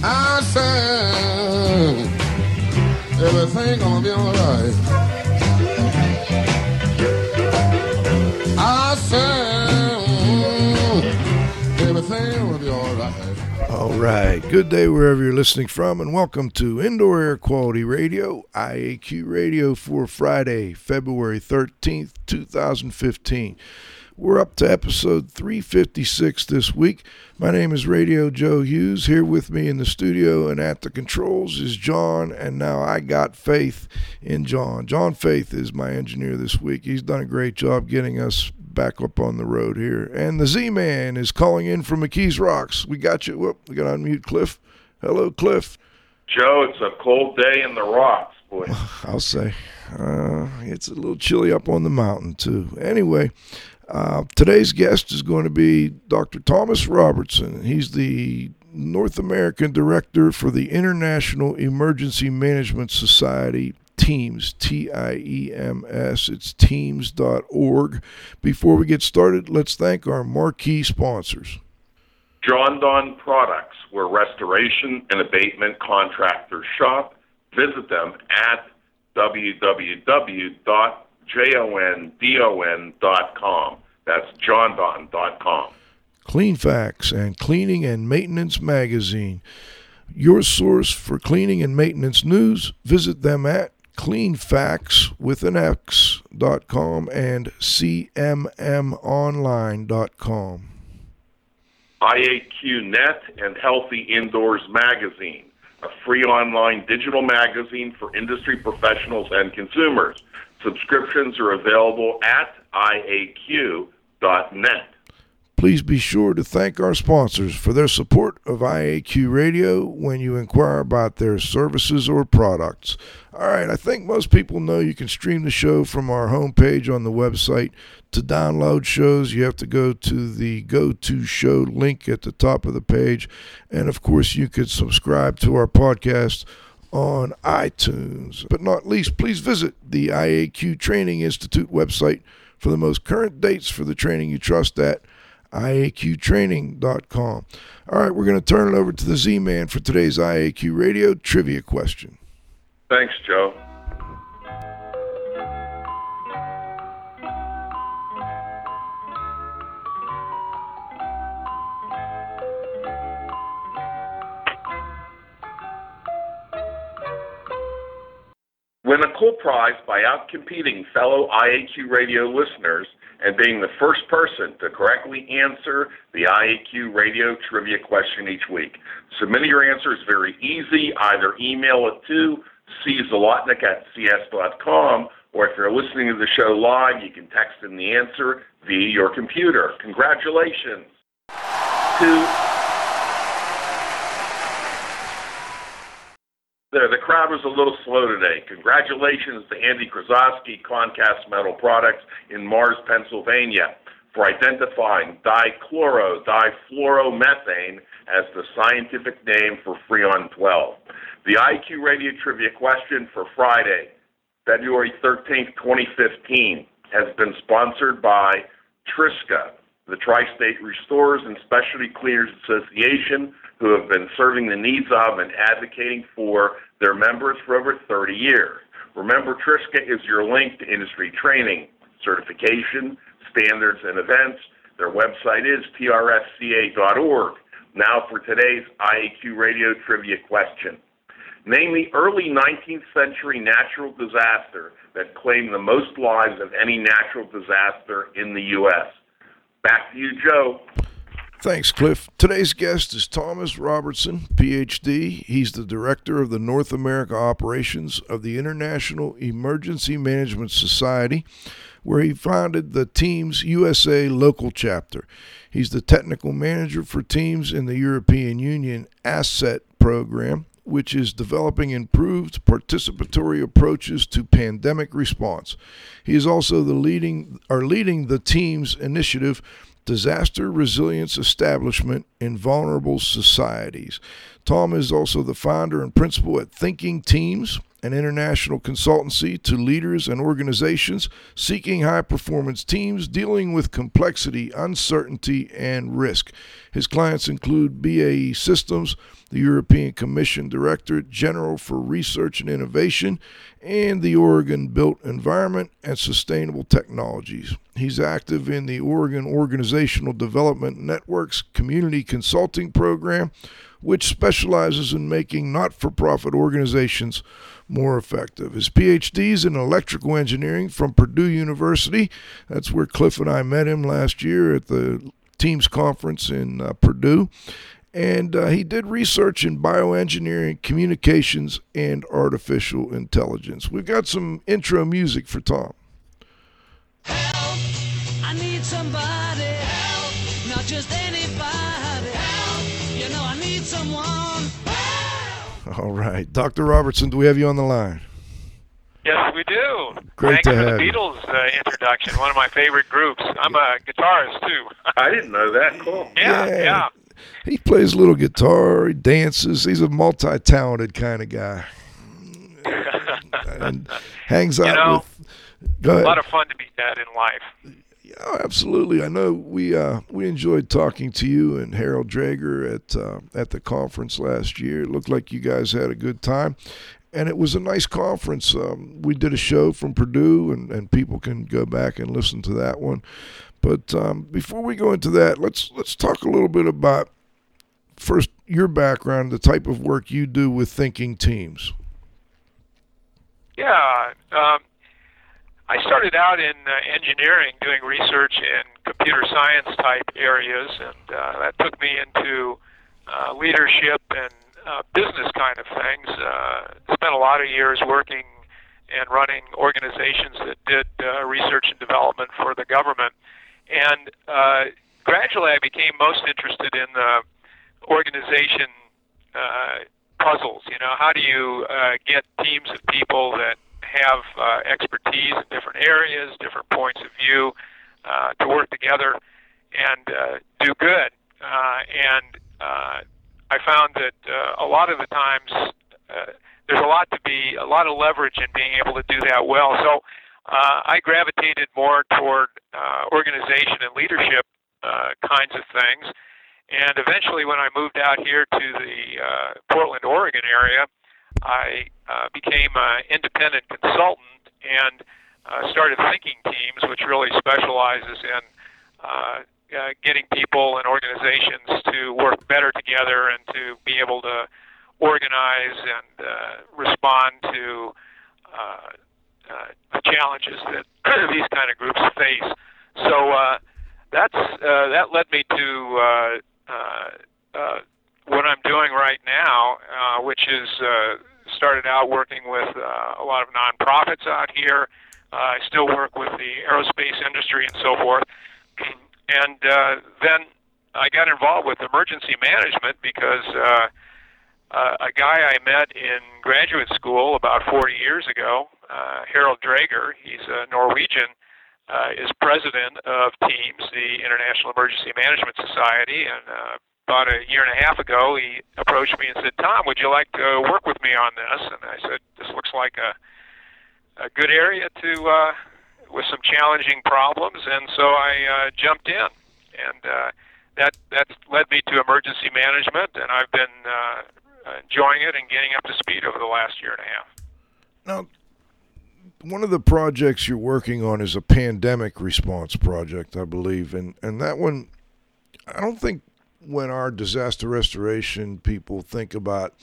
I said everything gonna be alright. I said everything will be alright. All right. Good day wherever you're listening from, and welcome to Indoor Air Quality Radio, IAQ Radio for Friday, February 13th, 2015. We're up to episode 356 this week. My name is Radio Joe Hughes. Here with me in the studio and at the controls is John, and now I got faith in John. John Faith is my engineer this week. He's done a great job getting us back up on the road here. And the Z Man is calling in from McKees Rocks. We got you. Whoop, we got to unmute Cliff. Hello, Cliff. Joe, it's a cold day in the rocks, boy. I'll say. Uh, it's a little chilly up on the mountain, too. Anyway, uh, today's guest is going to be Dr. Thomas Robertson. He's the North American Director for the International Emergency Management Society. TIEMS, T I E M S. It's tiems.org. Before we get started, let's thank our marquee sponsors. Jon-Don Products, where restoration and abatement contractors shop. Visit them at www.jondon.com. That's jondon dot com. Cleanfax and Cleaning and Maintenance Magazine. Your source for cleaning and maintenance news. Visit them at cleanfax with an X dot com and cmmonline.com. IAQ Net and Healthy Indoors Magazine, a free online digital magazine for industry professionals and consumers. Subscriptions are available at iaq.net. Please be sure to thank our sponsors for their support of IAQ Radio when you inquire about their services or products. All right, I think most people know you can stream the show from our homepage on the website. To download shows, you have to go to the Go To Show link at the top of the page. And of course, you could subscribe to our podcast on iTunes. But not least, please visit the IAQ Training Institute website for the most current dates for the training you trust at IAQtraining.com. All right, we're going to turn it over to the Z Man for today's IAQ Radio trivia question. Thanks, Joe. Win a cool prize by outcompeting fellow IAQ radio listeners and being the first person to correctly answer the IAQ radio trivia question each week. Submitting your answer is very easy. Either email it to czlotnik at cs.com, or if you're listening to the show live, you can text in the answer via your computer. Congratulations to There, the crowd was a little slow today. Congratulations to Andy Krasowski, Concast Metal Products in Mars, Pennsylvania, for identifying dichloro difluoromethane as the scientific name for Freon 12. The IQ Radio Trivia question for Friday, February 13th, 2015, has been sponsored by Triska, the Tri-State Restorers and Specialty Cleaners Association, who have been serving the needs of and advocating for their members for over 30 years. Remember, Triska is your link to industry training, certification, standards, and events. Their website is trsca.org. Now for today's IAQ radio trivia question. Name the early 19th century natural disaster that claimed the most lives of any natural disaster in the U.S. Back to you, Joe. Thanks, Cliff. Today's guest is Thomas Robertson, PhD. He's the director of the North America operations of the International Emergency Management Society, where he founded the TIEMS USA local chapter. He's the technical manager for TIEMS in the European Union Asset Program, which is developing improved participatory approaches to pandemic response. He is also the leading or leading the TIEMS initiative Disaster Resilience Establishment in Vulnerable Societies. Tom is also the founder and principal at Thinking Teams, an international consultancy to leaders and organizations seeking high performance teams dealing with complexity, uncertainty, and risk. His clients include BAE Systems, the European Commission Director General for Research and Innovation, and the Oregon Built Environment and Sustainable Technologies. He's active in the Oregon Organizational Development Network's Community Consulting Program, which specializes in making not for profit organizations more effective. His PhD is in electrical engineering from Purdue University. That's where Cliff and I met him last year at the TIEMS conference in uh, Purdue. And uh, he did research in bioengineering, communications, and artificial intelligence. We've got some intro music for Tom. Help, All right. Dr. Robertson, do we have you on the line? Yes, we do. Great Thanks to for have the you. Beatles uh, introduction. One of my favorite groups. I'm a guitarist too. I didn't know that. Cool. yeah, Yeah. yeah, He plays a little guitar, he dances. He's a multi talented kind of guy. and hangs out you know, with. Go A lot of fun to be had in life. Oh, absolutely. I know we uh, we enjoyed talking to you and Harald Drager at uh, at the conference last year. It looked like you guys had a good time, and it was a nice conference. Um, we did a show from Purdue, and, and people can go back and listen to that one. But um, before we go into that, let's let's talk a little bit about first your background, the type of work you do with thinking teams. Yeah. Um, I started out in uh, engineering, doing research in computer science type areas, and uh, that took me into uh, leadership and uh, business kind of things. Uh, spent a lot of years working and running organizations that did uh, research and development for the government. And uh, gradually, I became most interested in the organization uh, puzzles. You know, how do you uh, get teams of people that have uh, expertise in different areas, different points of view, uh, to work together and uh, do good? Uh, and uh, I found that uh, a lot of the times uh, there's a lot to be, a lot of leverage in being able to do that well. So uh, I gravitated more toward uh, organization and leadership uh, kinds of things. And eventually, when I moved out here to the uh, Portland, Oregon area, I uh, became an independent consultant and uh, started thinking teams, which really specializes in uh, uh, getting people and organizations to work better together and to be able to organize and uh, respond to uh, uh, the challenges that these kind of groups face. So uh, that's uh, that led me to uh, uh, uh, what I'm doing right now, uh, which is uh, started out working with uh, a lot of nonprofits out here. Uh, I still work with the aerospace industry and so forth. And uh, then I got involved with emergency management because uh, uh, a guy I met in graduate school about 40 years ago, uh, Harald Drager, he's a Norwegian, uh, is president of TIEMS, the International Emergency Management Society, and uh, about a year and a half ago, he approached me and said, "Tom, would you like to work with me on this?" And I said, "This looks like a a good area to uh, with some challenging problems," and so I uh, jumped in, and uh, that that led me to emergency management, and I've been uh, enjoying it and getting up to speed over the last year and a half. Now, one of the projects you're working on is a pandemic response project, I believe, and and that one, I don't think when our disaster restoration people think about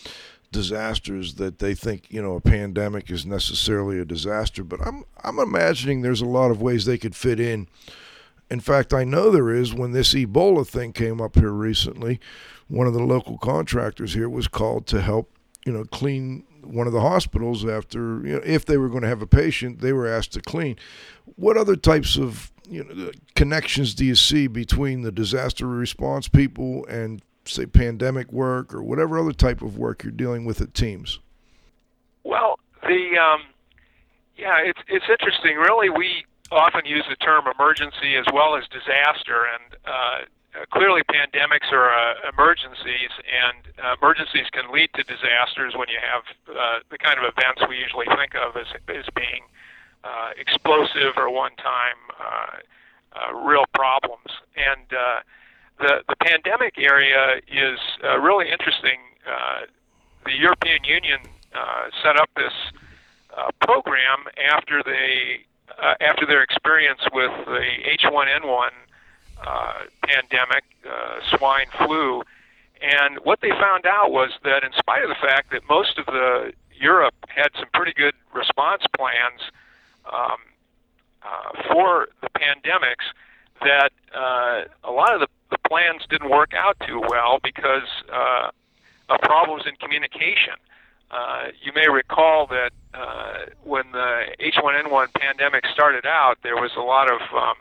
disasters that they think you know a pandemic is necessarily a disaster, but I'm I'm imagining there's a lot of ways they could fit in. In fact, I know there is. When this Ebola thing came up here recently, one of the local contractors here was called to help you know clean one of the hospitals after you know if they were going to have a patient they were asked to clean what other types of you know connections do you see between the disaster response people and say pandemic work or whatever other type of work you're dealing with at TIEMS Well, the um, yeah, it's it's interesting. Really, we often use the term emergency as well as disaster, and uh, clearly pandemics are uh, emergencies, and uh, emergencies can lead to disasters when you have uh, the kind of events we usually think of as, as being uh, explosive or one-time uh, uh, real problems. And uh, the the pandemic area is uh, really interesting. Uh, the European Union uh, set up this uh, program after they uh, after their experience with the H1N1 uh, pandemic, uh, swine flu, and what they found out was that in spite of the fact that most of the Europe had some pretty good response plans um, uh, for the pandemics, that uh, a lot of the, the plans didn't work out too well because uh, of problems in communication. Uh, you may recall that uh, when the H1N1 pandemic started out, there was a lot of um,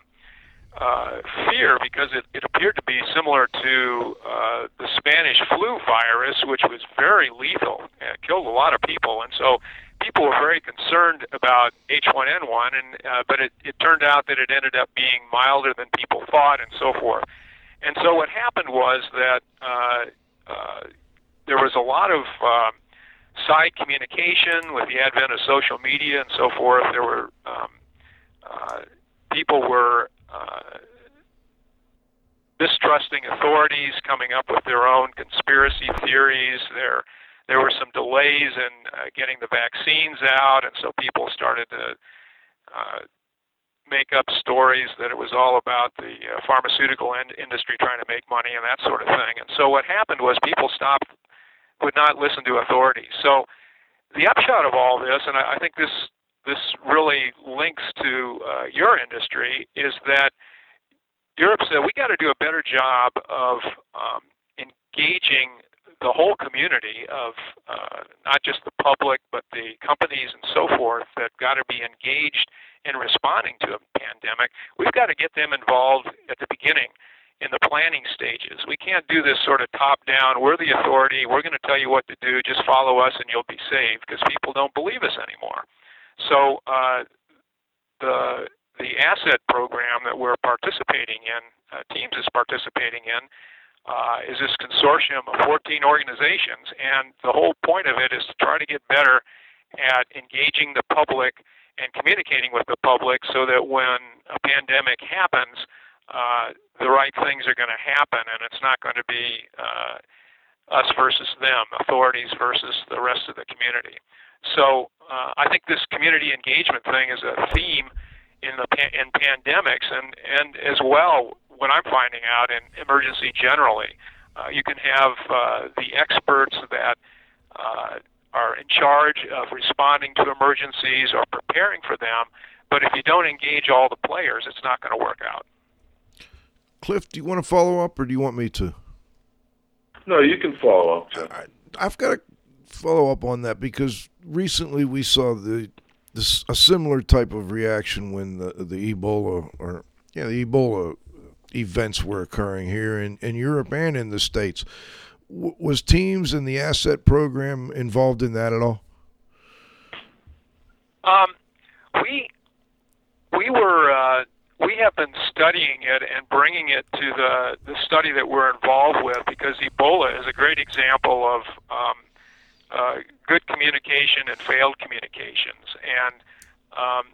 uh, fear because it, it appeared to be similar to uh, the Spanish flu virus, which was very lethal and killed a lot of people. And so people were very concerned about H1N1, and uh, but it, it turned out that it ended up being milder than people thought, and so forth. And so what happened was that uh, uh, there was a lot of uh, side communication with the advent of social media and so forth. There were um, uh, people were uh, distrusting authorities, coming up with their own conspiracy theories. There, there were some delays in uh, getting the vaccines out, and so people started to uh, make up stories that it was all about the uh, pharmaceutical in- industry trying to make money and that sort of thing. And so what happened was people stopped, would not listen to authorities. So the upshot of all this, and I, I think this this really links to uh, your industry, is that Europe said we got to do a better job of um, engaging the whole community of uh, not just the public but the companies and so forth that got to be engaged in responding to a pandemic. We've got to get them involved at the beginning in the planning stages. We can't do this sort of top down. We're the authority. We're going to tell you what to do. Just follow us and you'll be saved because people don't believe us anymore. So uh, the the asset program that we're participating in, uh, TIEMS is participating in, uh, is this consortium of 14 organizations, and the whole point of it is to try to get better at engaging the public and communicating with the public so that when a pandemic happens, uh, the right things are going to happen, and it's not going to be uh, us versus them, authorities versus the rest of the community. So uh, I think this community engagement thing is a theme in the in pandemics, and and as well, what I'm finding out in emergency generally, uh, you can have uh, the experts that uh, are in charge of responding to emergencies or preparing for them, but if you don't engage all the players, it's not going to work out. Cliff, do you want to follow up, or do you want me to? No, you can follow up. Jeff. I, I've got to follow up on that because recently we saw the this a similar type of reaction when the the Ebola or yeah the Ebola events were occurring here in, in Europe and in the states. W- was TIEMS in the asset program involved in that at all? Um, we we were uh, we have been studying it and bringing it to the the study that we're involved with because Ebola is a great example of um, uh, good communication and failed communications. And um,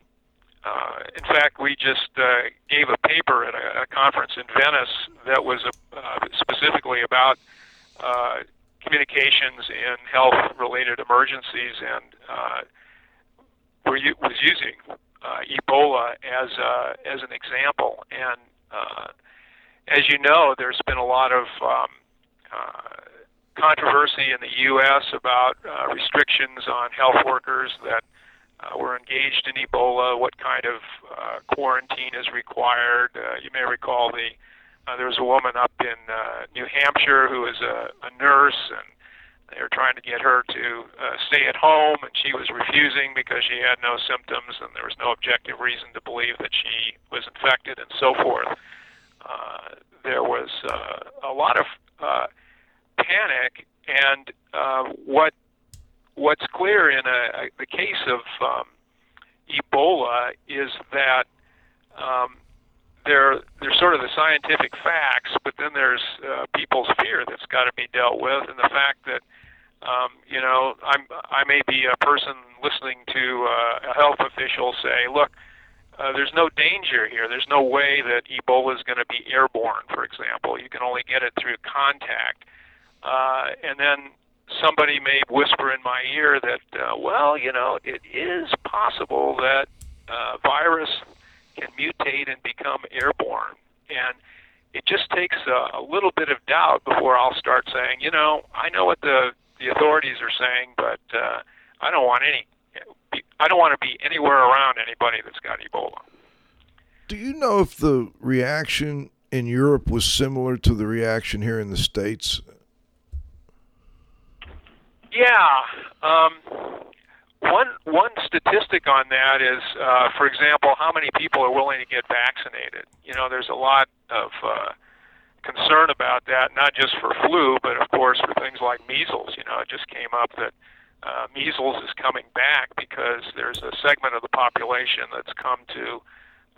uh, in fact, we just uh, gave a paper at a, a conference in Venice that was uh, specifically about uh, communications in health-related emergencies, and uh, we was using uh, Ebola as as an example. And as you know, there's been a lot of um, controversy in the U.S. about restrictions on health workers that uh, were engaged in Ebola, what kind of uh, quarantine is required. Uh, you may recall the uh, there was a woman up in uh, New Hampshire who was a, a nurse, and they were trying to get her to uh, stay at home, and she was refusing because she had no symptoms, and there was no objective reason to believe that she was infected, and so forth. Uh, there was uh, a lot of uh, panic. And uh, what what's clear in a, a, the case of um, Ebola is that um, there there's sort of the scientific facts, but then there's uh, people's fear that's got to be dealt with, and the fact that um, you know I'm I may be a person listening to uh, a health official say, look. Uh, there's no danger here. There's no way that Ebola is going to be airborne, for example. You can only get it through contact. Uh, and then somebody may whisper in my ear that, uh, well, you know, it is possible that uh, virus can mutate and become airborne. And it just takes a, a little bit of doubt before I'll start saying, you know, I know what the the authorities are saying, but uh, I don't want any. I don't want to be anywhere around anybody that's got Ebola. Do you know if the reaction in Europe was similar to the reaction here in the states? Yeah. Um, one one statistic on that is, uh, for example, how many people are willing to get vaccinated. You know, there's a lot of uh, concern about that, not just for flu, but of course for things like measles. You know, it just came up that uh, measles is coming back because there's a segment of the population that's come to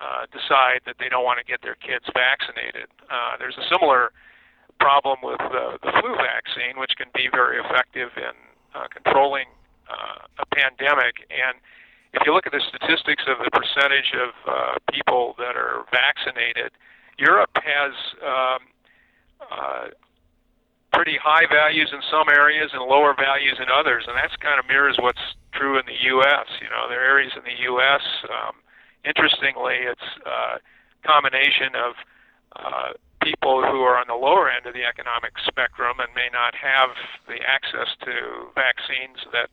uh, decide that they don't want to get their kids vaccinated. Uh, there's a similar problem with uh, the flu vaccine, which can be very effective in uh, controlling uh, a pandemic. And if you look at the statistics of the percentage of uh, people that are vaccinated, Europe has um, uh, pretty high values in some areas and lower values in others, and that's kind of mirrors what's true in the U.S. You know, there are areas in the U.S. Um, interestingly, it's a combination of uh, people who are on the lower end of the economic spectrum and may not have the access to vaccines that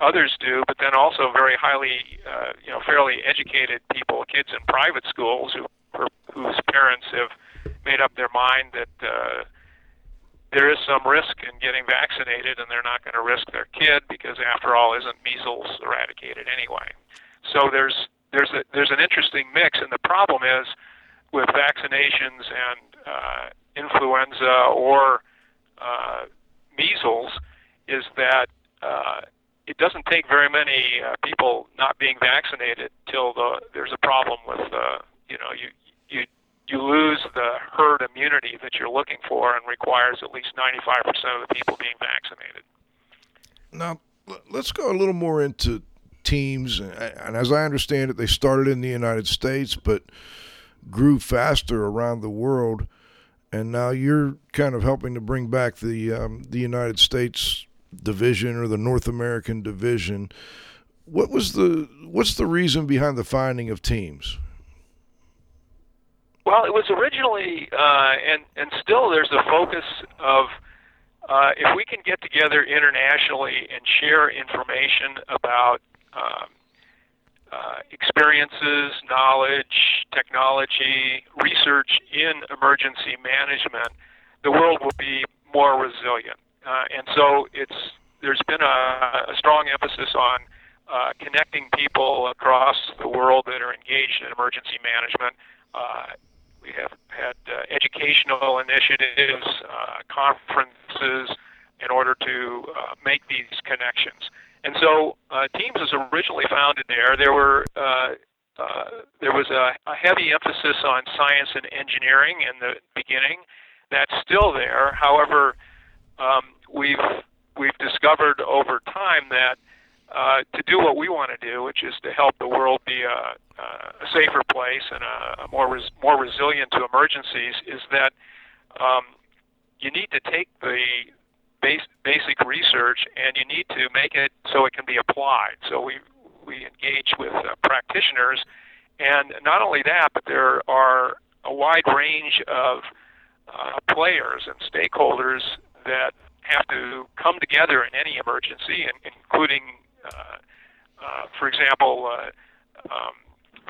others do, but then also very highly, uh, you know, fairly educated people, kids in private schools who, whose parents have made up their mind that uh, there is some risk in getting vaccinated, and they're not going to risk their kid because, after all, isn't measles eradicated anyway? So there's there's a, there's an interesting mix, and the problem is with vaccinations and uh, influenza or uh, measles is that uh, it doesn't take very many uh, people not being vaccinated till the, there's a problem with uh, you know you you you lose the herd immunity that you're looking for and requires at least 95% of the people being vaccinated. Now, let's go a little more into TIEMS. And as I understand it, they started in the United States, but grew faster around the world and now you're kind of helping to bring back the um, the United States division or the North American division. What was the what's the reason behind the finding of TIEMS? Well, it was originally, uh, and and still, there's a focus of uh, if we can get together internationally and share information about um, uh, experiences, knowledge, technology, research in emergency management, the world will be more resilient. Uh, and so it's there's been a, a strong emphasis on uh, connecting people across the world that are engaged in emergency management. Uh, we have had uh, educational initiatives, conferences, in order to make these connections. And so uh, TIEMS was originally founded there. There were uh, uh, there was a, a heavy emphasis on science and engineering in the beginning. That's still there. However, um, we've we've discovered over time that uh, to do what we want to do, which is to help the world be a, a safer place and a, a more res, more resilient to emergencies, is that um, you need to take the base, basic research, and you need to make it so it can be applied. So we we engage with uh, practitioners, and not only that, but there are a wide range of uh, players and stakeholders that have to come together in any emergency, including, uh, uh, for example, uh, um,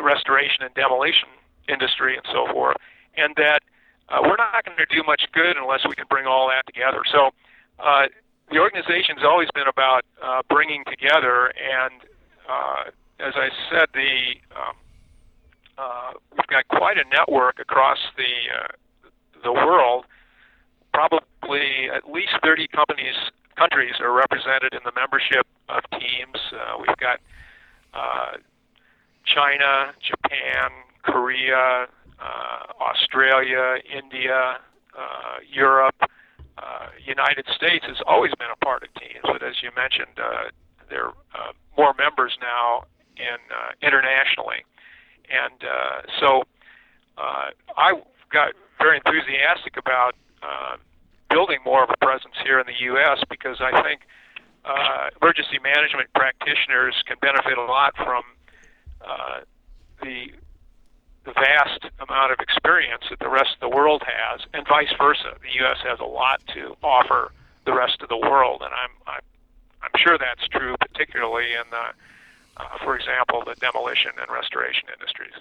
restoration and demolition industry and so forth, and that uh, we're not going to do much good unless we can bring all that together. So uh, the organization's always been about uh, bringing together, and uh, as I said, the um, uh, we've got quite a network across the uh, the world. Probably at least 30 companies countries are represented in the membership of TIEMS. Uh, we've got uh, China, Japan, Korea, uh, Australia, India, uh, Europe, uh, United States has always been a part of TIEMS, but as you mentioned, uh, there are uh, more members now in uh, internationally, and uh, so uh, I got very enthusiastic about uh, building more of a presence here in the U.S. because I think uh, emergency management practitioners can benefit a lot from uh, the the vast amount of experience that the rest of the world has, and vice versa. The U.S. has a lot to offer the rest of the world, and I'm I'm, I'm sure that's true, particularly in the, uh, for example, the demolition and restoration industries.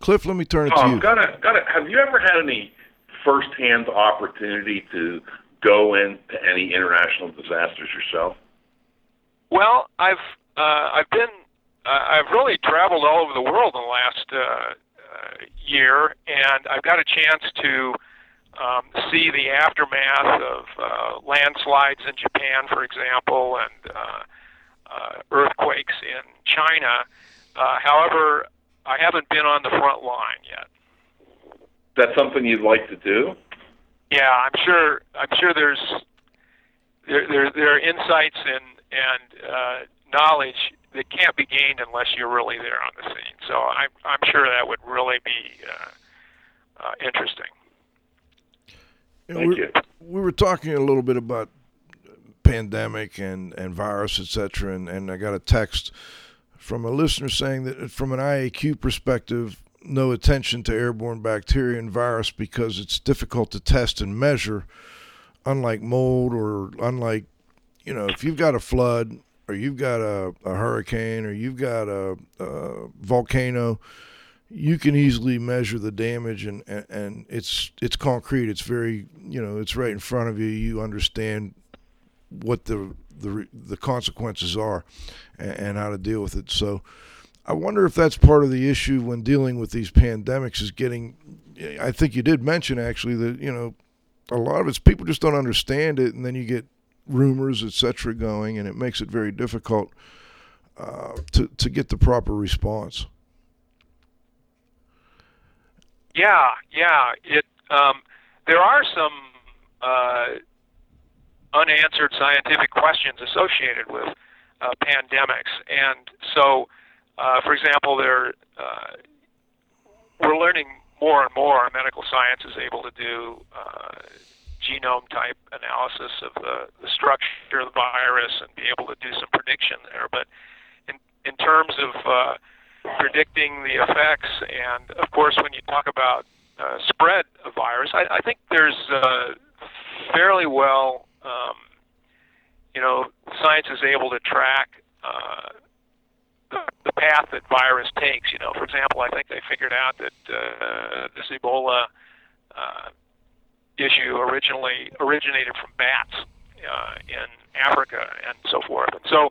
Cliff, let me turn it to Um, you. got a, got a, have you ever had any firsthand opportunity to go into any international disasters yourself? Well, I've uh, I've been I've really traveled all over the world in the last uh, uh, year, and I've got a chance to um, see the aftermath of uh, landslides in Japan, for example, and uh, uh, earthquakes in China. Uh, however, I haven't been on the front line yet. That's something you'd like to do? Yeah, I'm sure. I'm sure there's there there, there are insights and and uh, knowledge that can't be gained unless you're really there on the scene. So I'm I'm sure that would really be uh, uh, interesting. You know, Thank we, you. we were talking a little bit about pandemic and, and virus, et cetera, and, and I got a text from a listener saying that from an IAQ perspective, no attention to airborne bacteria and virus because it's difficult to test and measure, unlike mold or unlike, you know, if you've got a flood or you've got a, a hurricane or you've got a, a volcano, you can easily measure the damage and, and, and it's it's concrete. It's very you know it's right in front of you. You understand what the the the consequences are and, and how to deal with it. So I wonder if that's part of the issue when dealing with these pandemics is getting. I think you did mention actually that you know a lot of it's people just don't understand it, and then you get rumors, etc., going, and it makes it very difficult uh, to to get the proper response. Yeah, yeah. It um, there are some uh, unanswered scientific questions associated with uh, pandemics, and so, uh, for example, there uh, we're learning more and more. Medical science is able to do uh, genome type analysis of the, the structure of the virus and be able to do some prediction there. But in in terms of uh, predicting the effects. And of course, when you talk about uh, spread of virus, I, I think there's uh, fairly well, um, you know, science is able to track uh, the, path that virus takes. You know, for example, I think they figured out that uh, this Ebola uh, issue originally originated from bats uh, in Africa and so forth. And so,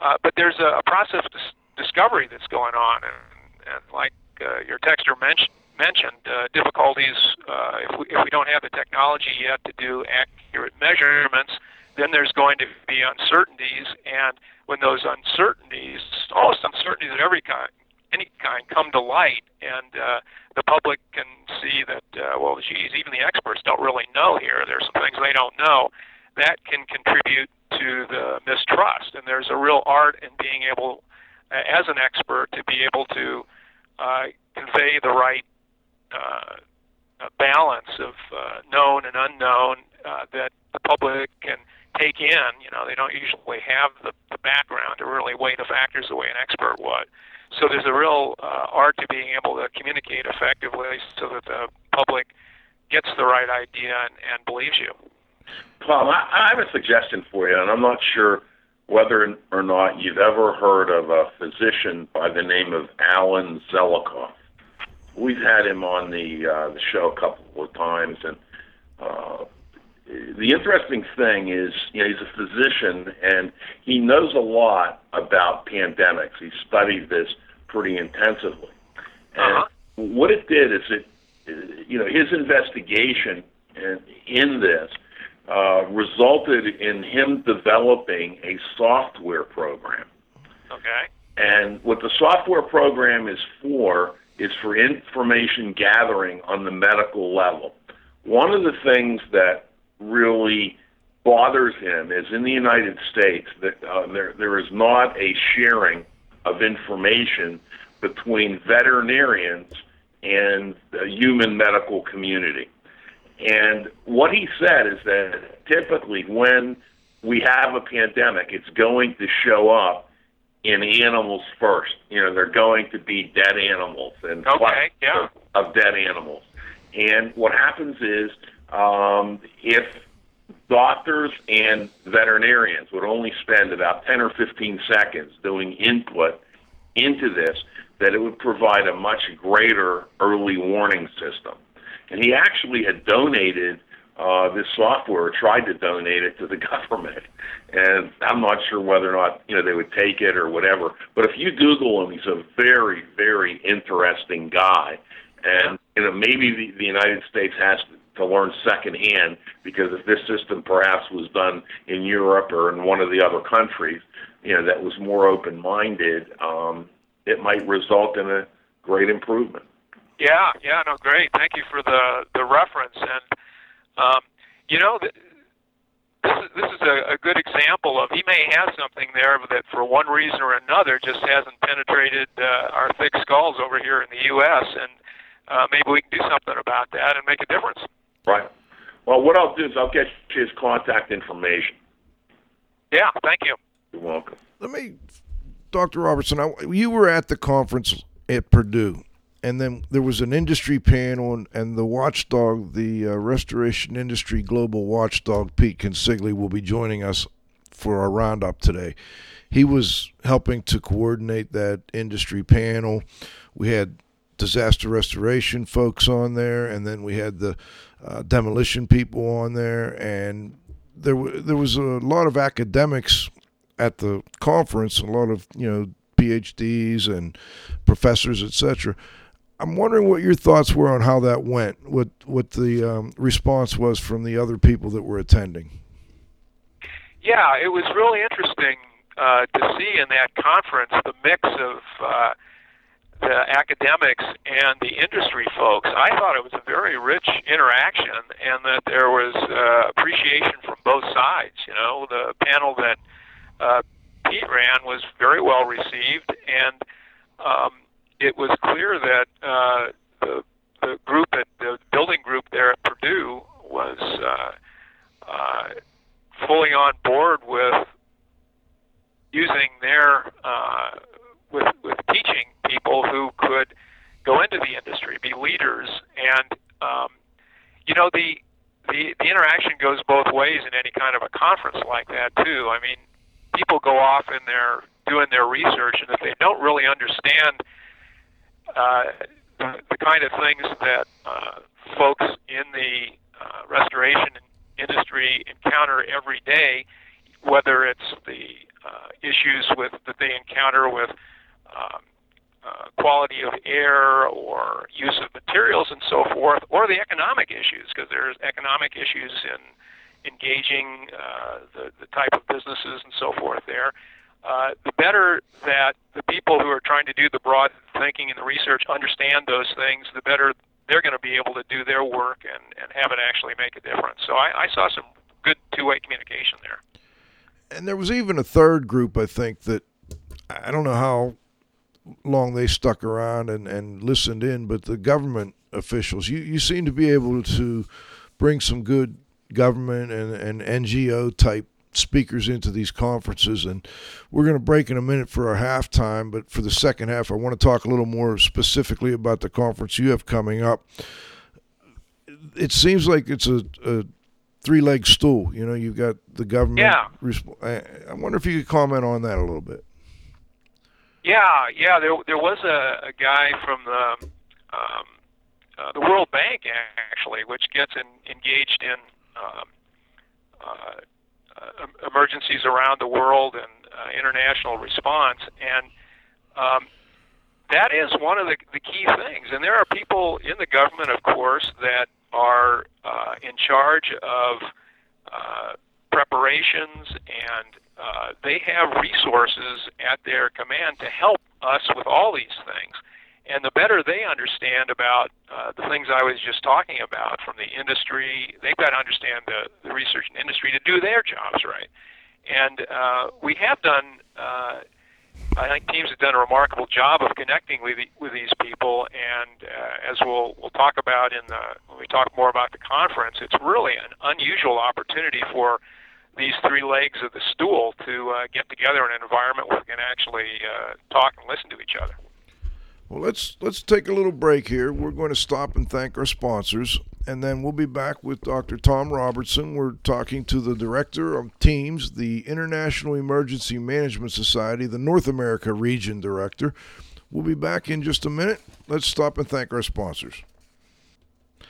uh, but there's a, a process of dis- discovery that's going on, and, and like uh, your texter mentioned, mentioned uh, difficulties uh, if, we, if we don't have the technology yet to do accurate measurements, then there's going to be uncertainties, and when those uncertainties, all uncertainties of every kind, any kind, come to light, and uh, the public can see that, uh, well, geez, even the experts don't really know here. There's some things they don't know. That can contribute to the mistrust, and there's a real art in being able as an expert to be able to uh, convey the right uh, uh, balance of uh, known and unknown uh, that the public can take in. You know, they don't usually have the, the background to really weigh the factors the way an expert would. So there's a real uh, art to being able to communicate effectively so that the public gets the right idea and, and believes you. Tom, I, I have a suggestion for you, and I'm not sure whether or not you've ever heard of a physician by the name of Alan Zelicoff. We've had him on the uh, the show a couple of times, and uh, the interesting thing is, you know, he's a physician and he knows a lot about pandemics. He studied this pretty intensively, and Uh-huh. what it did is it, you know, his investigation in, in this uh, resulted in him developing a software program. Okay. And what the software program is for is for information gathering on the medical level. One of the things that really bothers him is in the United States that uh, there there is not a sharing of information between veterinarians and the human medical community. And what he said is that typically when we have a pandemic, it's going to show up in animals first. You know, they're going to be dead animals and Okay, yeah. of dead animals. And what happens is um, if doctors and veterinarians would only spend about 10 or 15 seconds doing input into this, that it would provide a much greater early warning system. And he actually had donated uh, this software, tried to donate it to the government. And I'm not sure whether or not you know they would take it or whatever. But if you Google him, he's a very, very interesting guy. And you know maybe the, the United States has to, to learn secondhand because if this system perhaps was done in Europe or in one of the other countries, you know that was more open-minded, um, it might result in a great improvement. Yeah, yeah, no, great. Thank you for the the reference. And um, you know, th- this is this is a, a good example of he may have something there that for one reason or another just hasn't penetrated uh, our thick skulls over here in the U.S. And uh, maybe we can do something about that and make a difference. Right. Well, what I'll do is I'll get his contact information. Yeah, thank you. You're welcome. Let me, Dr. Robertson, I, you were at the conference at Purdue, and then there was an industry panel, and, and the watchdog, the uh, Restoration Industry Global Watchdog, Pete Consigli, will be joining us for our roundup today. He was helping to coordinate that industry panel. We had disaster restoration folks on there, and then we had the uh, demolition people on there, and there w- there was a lot of academics at the conference, a lot of you know PhDs and professors, etc. I'm wondering what your thoughts were on how that went, what what the um, response was from the other people that were attending. Yeah, it was really interesting uh, to see in that conference the mix of uh, the academics and the industry folks. I thought it was a very rich interaction, and that there was uh, appreciation from both sides. You know, the panel that uh, Pete ran was very well received, and um, it was clear that uh, the the group at the building group there at Purdue was uh, uh, fully on board with using their uh, with with teaching people who could go into the industry, be leaders, and um, you know the the the interaction goes both ways in any kind of a conference like that too. I mean, people go off and they're doing their research, and if they don't really understand uh, the, the kind of things that uh, folks in the uh, restoration industry encounter every day, whether it's the uh, issues with that they encounter with um, uh, quality of air or use of materials and so forth, or the economic issues, because there's economic issues in engaging uh, the, the type of businesses and so forth there. Uh, the better that the people who are trying to do the broad thinking and the research understand those things, the better they're going to be able to do their work and, and have it actually make a difference. So I, I saw some good two-way communication there. And there was even a third group, I think, that I don't know how long they stuck around and, and listened in, but the government officials, you, you seem to be able to bring some good government and, and NGO type speakers into these conferences. And we're going to break in a minute for our halftime, but for the second half, I want to talk a little more specifically about the conference you have coming up. It seems like it's a, a three leg stool. You know, you've got the government. Yeah. Resp- I, I wonder if you could comment on that a little bit. Yeah, yeah. There there was a, a guy from the um, uh, the World Bank actually, which gets in, engaged in um, uh, uh, emergencies around the world and uh, international response, and um, that is one of the, the key things. And there are people in the government, of course, that are uh, in charge of uh, preparations and uh, they have resources at their command to help us with all these things. And the better they understand about uh, the things I was just talking about from the industry, they've got to understand the, the research and industry to do their jobs right. And uh, we have done, uh, I think TIEMS have done a remarkable job of connecting with, the, with these people. And uh, as we'll, we'll talk about in the, when we talk more about the conference, it's really an unusual opportunity for these three legs of the stool to uh, get together in an environment where we can actually uh, talk and listen to each other. Well, let's let's take a little break here. We're going to stop and thank our sponsors, and then we'll be back with Dr. Tom Robertson. We're talking to the director of TIEMS, the International Emergency Management Society, the North America Region Director. We'll be back in just a minute. Let's stop and thank our sponsors.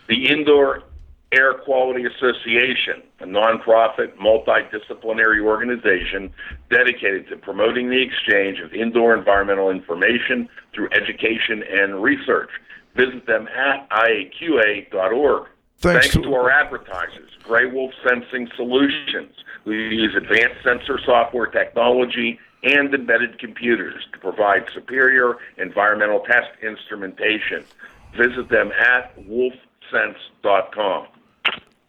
The Indoor Air Quality Association, a nonprofit, multidisciplinary organization dedicated to promoting the exchange of indoor environmental information through education and research. Visit them at iaqa.org. Thanks, Thanks to our advertisers, Gray Wolf Sensing Solutions, We use advanced sensor software technology and embedded computers to provide superior environmental test instrumentation. Visit them at wolfsense.com.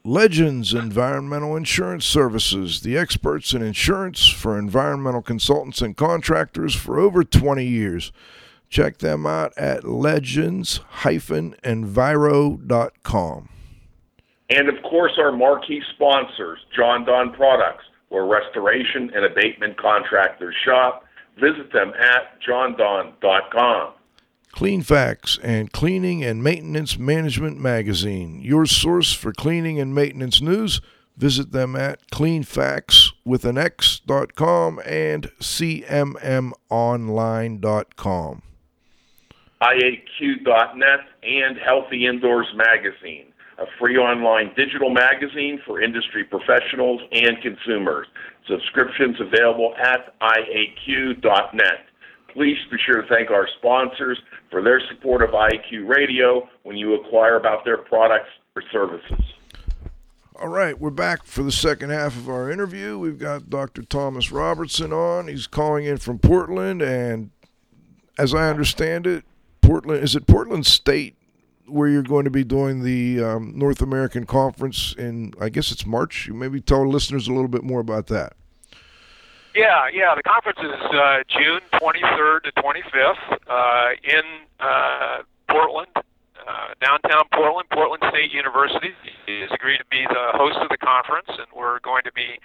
Legends Environmental Insurance Services, the experts in insurance for environmental consultants and contractors for over 20 years. Check them out at legends-enviro.com. And of course, our marquee sponsors, Jon-Don Products, where restoration and abatement contractors shop. Visit them at jondon.com. Cleanfax and Cleaning and Maintenance Management Magazine, your source for cleaning and maintenance news. Visit them at cleanfax with an X.com and cmmonline.com. IAQ.net and Healthy Indoors Magazine, a free online digital magazine for industry professionals and consumers. Subscriptions available at IAQ.net. Please be sure to thank our sponsors for their support of IAQ Radio when you acquire about their products or services. All right, we're back for the second half of our interview. We've got Dr. Thomas Robertson on. He's calling in from Portland, and as I understand it, Portland is it Portland State where you're going to be doing the um, North American Conference in, I guess it's March. You maybe tell listeners a little bit more about that. Yeah, yeah. The conference is uh, June 23rd to 25th uh, in uh, Portland, uh, downtown Portland. Portland State University has agreed to be the host of the conference, and we're going to be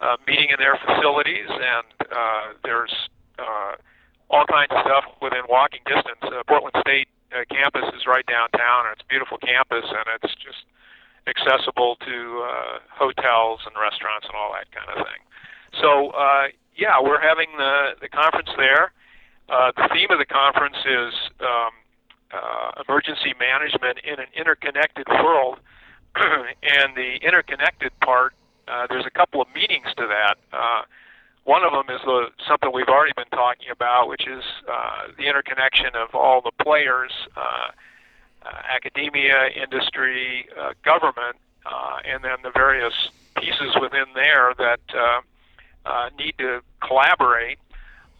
uh, meeting in their facilities. And uh, there's uh, all kinds of stuff within walking distance. Uh, Portland State uh, campus is right downtown, and it's a beautiful campus, and it's just accessible to uh, hotels and restaurants and all that kind of thing. So uh, yeah, we're having the the conference there. Uh, the theme of the conference is um, uh, emergency management in an interconnected world, and the interconnected part. Uh, there's a couple of meanings to that. Uh, one of them is the, something we've already been talking about, which is uh, the interconnection of all the players, uh, uh, academia, industry, uh, government, uh, and then the various pieces within there that uh, need to collaborate.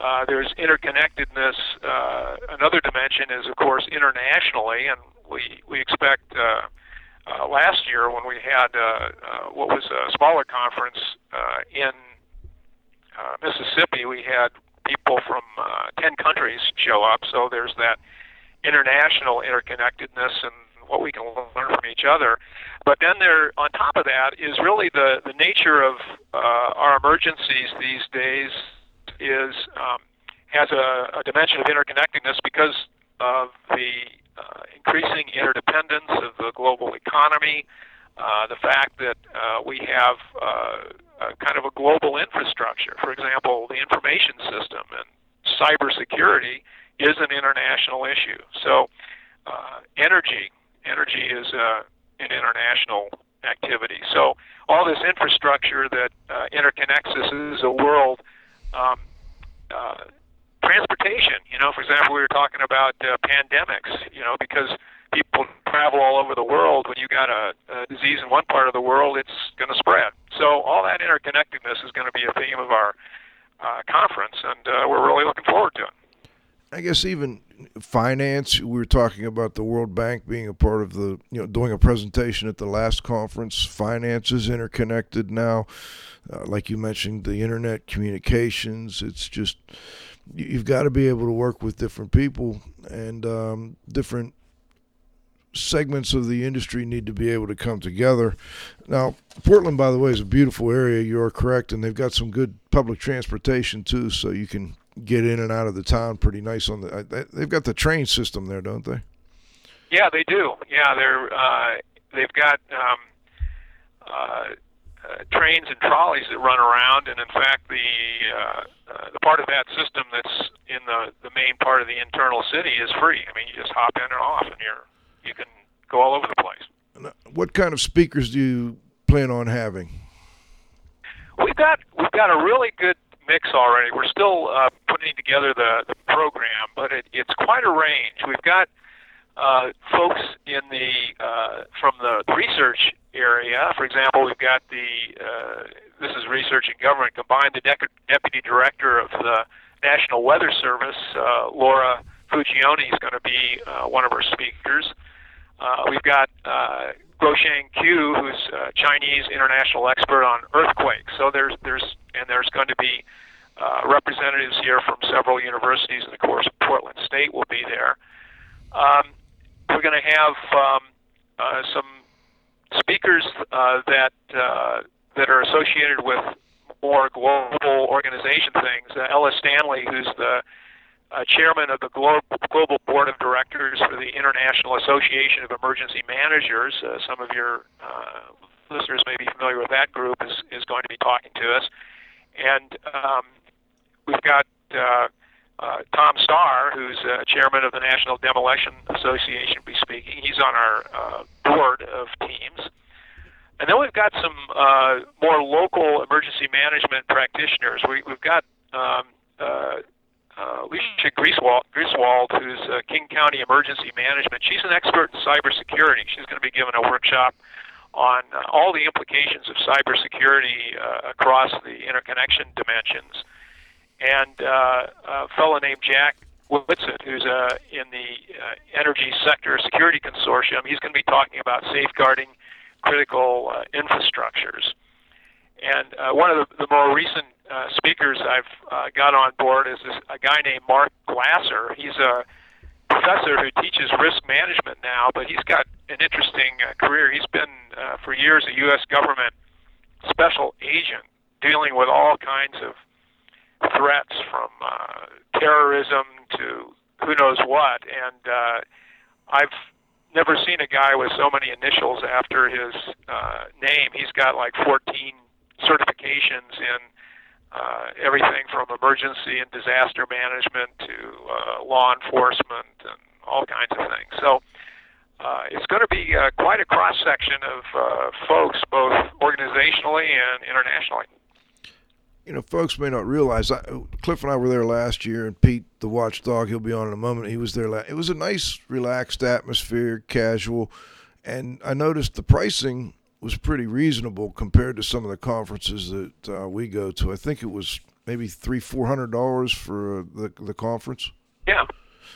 Uh, there's interconnectedness. Uh, another dimension is, of course, internationally, and we we expect. Uh, uh, last year, when we had uh, uh, what was a smaller conference uh, in uh, Mississippi, we had people from uh, 10 countries show up. So there's that international interconnectedness and what we can learn from each other. But then there, on top of that, is really the the nature of uh, our emergencies these days is um, has a, a dimension of interconnectedness because of the uh, increasing interdependence of the global economy, uh, the fact that uh, we have uh, kind of a global infrastructure. For example, the information system and cybersecurity is an international issue. So, uh, energy energy is uh, an international activity. So all this infrastructure that uh, interconnects us is a world. Um, uh, transportation, you know, for example, we were talking about uh, pandemics, you know, because people travel all over the world. When you got a, a disease in one part of the world, it's going to spread. So all that interconnectedness is going to be a theme of our uh, conference, and uh, we're really looking forward to it. I guess even finance. We were talking about the World Bank being a part of the, you know, doing a presentation at the last conference. Finance is interconnected now. Uh, like you mentioned, the internet communications. It's just you've got to be able to work with different people and um, different segments of the industry need to be able to come together. Now, Portland, by the way, is a beautiful area. You are correct, and they've got some good public transportation too, so you can get in and out of the town pretty nice. On the they've got the train system there, don't they? Yeah, they do. Yeah, they're uh, they've got um, uh, uh, trains and trolleys that run around, and in fact, the uh, uh, the part of that system that's in the the main part of the internal city is free. I mean, you just hop in and off, and you're you can go all over the place. What kind of speakers do you plan on having? We've got we've got a really good mix already. We're still uh, putting together the, the program, but it, it's quite a range. We've got uh, folks in the uh, from the research area. For example, we've got the uh, this is research and government combined. The dec- deputy director of the National Weather Service, uh, Laura Furgione, is going to be uh, one of our speakers. Uh, we've got uh, Guosheng Qiu, who's a Chinese international expert on earthquakes. So there's there's and there's going to be uh, representatives here from several universities, and of course Portland State will be there. Um, we're going to have um, uh, some speakers uh, that uh, that are associated with more global organization things. Uh, Ellis Stanley, who's the uh, chairman of the Global, Global Board of Directors for the International Association of Emergency Managers. Uh, some of your uh, listeners may be familiar with that group, is, is going to be talking to us. And um, we've got uh, uh, Tom Starr, who's uh, chairman of the National Demolition Association, be speaking. He's on our board of TIEMS. And then we've got some more local emergency management practitioners. We, we've got um, uh, Alicia Griswold, Griswold, who's uh, King County Emergency Management. She's an expert in cybersecurity. She's going to be giving a workshop on uh, all the implications of cybersecurity uh, across the interconnection dimensions. And uh, a fellow named Jack Whitsett, who's uh, in the uh, Energy Sector Security Consortium, he's going to be talking about safeguarding critical uh, infrastructures. And uh, one of the, the more recent uh, speakers I've uh, got on board is this, a guy named Mark Glasser. He's a professor who teaches risk management now, but he's got an interesting uh, career. He's been uh, for years a U.S. government special agent dealing with all kinds of threats from uh, terrorism to who knows what. And uh, I've never seen a guy with so many initials after his uh, name. He's got like 14 certifications in uh, everything from emergency and disaster management to uh, law enforcement and all kinds of things. So uh, it's going to be uh, quite a cross section of uh, folks, both organizationally and internationally. You know, folks may not realize. I, Cliff and I were there last year, and Pete, the watchdog, he'll be on in a moment. He was there. La- it was a nice, relaxed atmosphere, casual, and I noticed the pricing was pretty reasonable compared to some of the conferences that uh, we go to. I think it was maybe three, four hundred dollars for uh, the the conference. Yeah,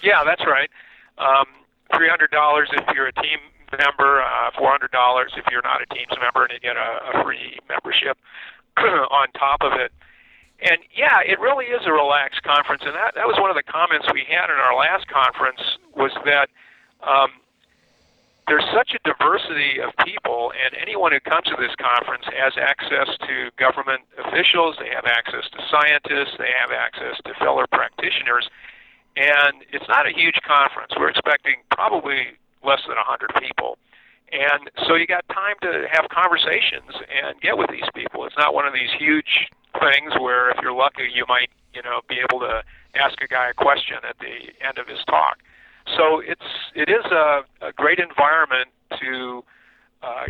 yeah, that's right. Um, Three hundred dollars if you're a TIEMS member, uh, four hundred dollars if you're not a TIEMS member, and you get a, a free membership on top of it. And yeah, it really is a relaxed conference, and that that was one of the comments we had in our last conference was that. Um, there's such a diversity of people, and anyone who comes to this conference has access to government officials, they have access to scientists, they have access to fellow practitioners, and it's not a huge conference. We're expecting probably less than 100 people. And so you got time to have conversations and get with these people. It's not one of these huge things where if you're lucky you might, you know, be able to ask a guy a question at the end of his talk. So it's it is a, a great environment to uh,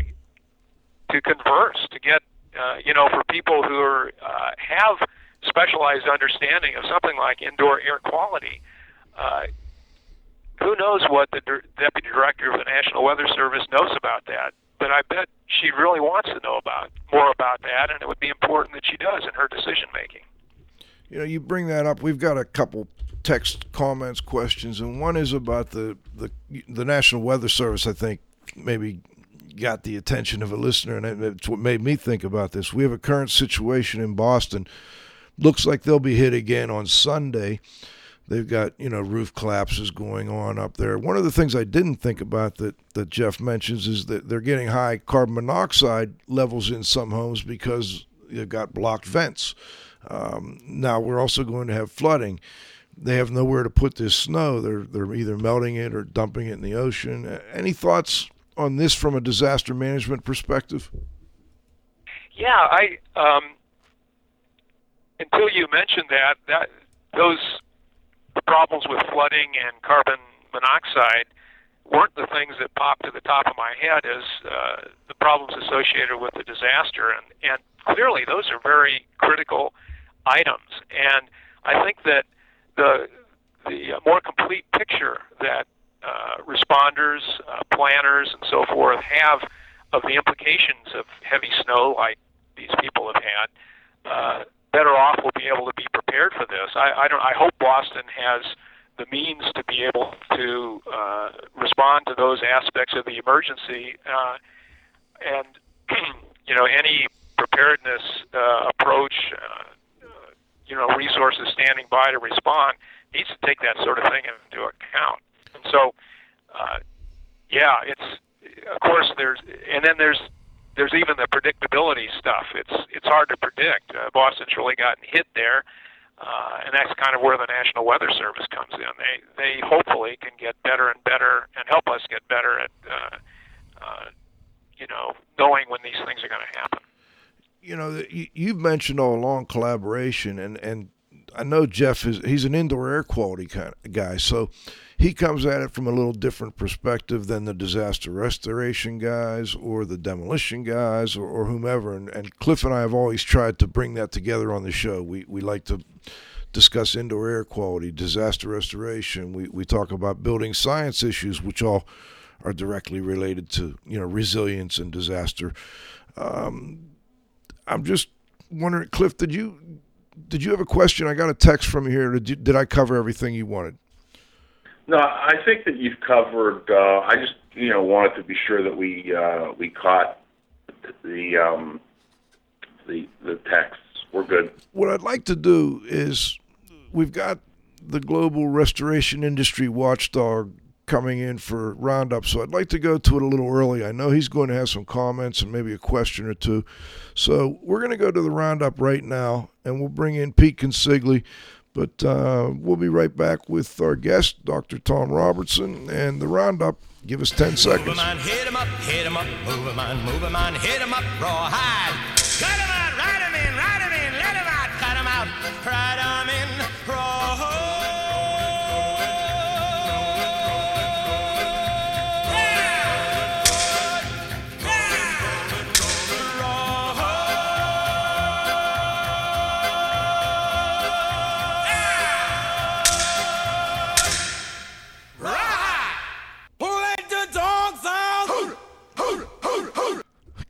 to converse, to get uh, you know for people who are uh, have specialized understanding of something like indoor air quality. Uh, who knows what the deputy director of the National Weather Service knows about that? But I bet she really wants to know about more about that, and it would be important that she does in her decision making. You know, you bring that up. We've got a couple text comments, questions, and one is about the the the National Weather Service. I think maybe got the attention of a listener, and it's what made me think about this. We have a current situation in Boston. Looks like they'll be hit again on Sunday. They've got you know roof collapses going on up there. One of the things I didn't think about that that Jeff mentions is that they're getting high carbon monoxide levels in some homes because they've got blocked vents. Um, now we're also going to have flooding. They have nowhere to put this snow. They're they're either melting it or dumping it in the ocean. Any thoughts on this from a disaster management perspective? Yeah, I um, until you mentioned that that those problems with flooding and carbon monoxide weren't the things that popped to the top of my head as uh, the problems associated with the disaster, and and clearly those are very critical items, and I think that the the more complete picture that uh, responders, uh, planners, and so forth have of the implications of heavy snow like these people have had, uh, better off we'll be able to be prepared for this. I, I don't. I hope Boston has the means to be able to uh, respond to those aspects of the emergency, uh, and you know any preparedness uh, approach, uh, you know resources standing by to respond needs to take that sort of thing into account. And so, uh, yeah, it's of course there's and then there's there's even the predictability stuff. It's it's hard to predict. Uh, Boston's really gotten hit there, uh, and that's kind of where the National Weather Service comes in. They they hopefully can get better and better and help us get better at uh, uh, you know knowing when these things are going to happen. You know, you've mentioned all along collaboration, and and I know Jeff is he's an indoor air quality kind of guy, so he comes at it from a little different perspective than the disaster restoration guys or the demolition guys or, or whomever. And, and Cliff and I have always tried to bring that together on the show. We we like to discuss indoor air quality, disaster restoration. We we talk about building science issues, which all are directly related to you know resilience and disaster. Um, I'm just wondering, Cliff, did you did you have a question? I got a text from you here. Did, you, did I cover everything you wanted? No, I think that you've covered. Uh, I just you know wanted to be sure that we uh, we caught the um, the the texts. We're good. What I'd like to do is we've got the global restoration industry watchdog coming in for roundup, so I'd like to go to it a little early. I know he's going to have some comments and maybe a question or two. So we're going to go to the roundup right now, and we'll bring in Pete Consigli. But uh, we'll be right back with our guest, Dr. Tom Robertson, and the roundup. Give us 10 seconds. Move on, hit him up, hit him up, move him on, move him on, hit him up, rawhide. Cut him out, ride him in, ride him in, let him out, cut him out, ride him in,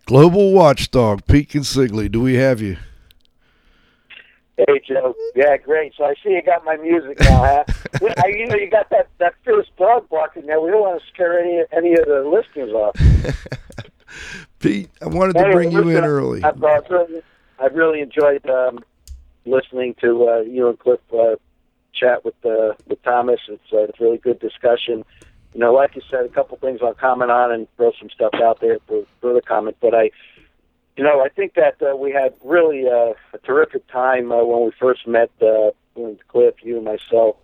Global Watchdog, Pete Consigli. Do we have you? Hey Joe, yeah, great. So I see you got my music now, huh? I, you know, you got that that first dog barking there. We don't want to scare any any of the listeners off. Pete, I wanted to bring you in early. I've, uh, I've really enjoyed um, listening to uh, you and Cliff uh, chat with uh, with Thomas. It's uh, it's really good discussion you know, like you said, a couple things I'll comment on and throw some stuff out there for further comment. But I, you know, I think that uh, we had really uh, a terrific time uh, when we first met uh, Cliff, you and myself,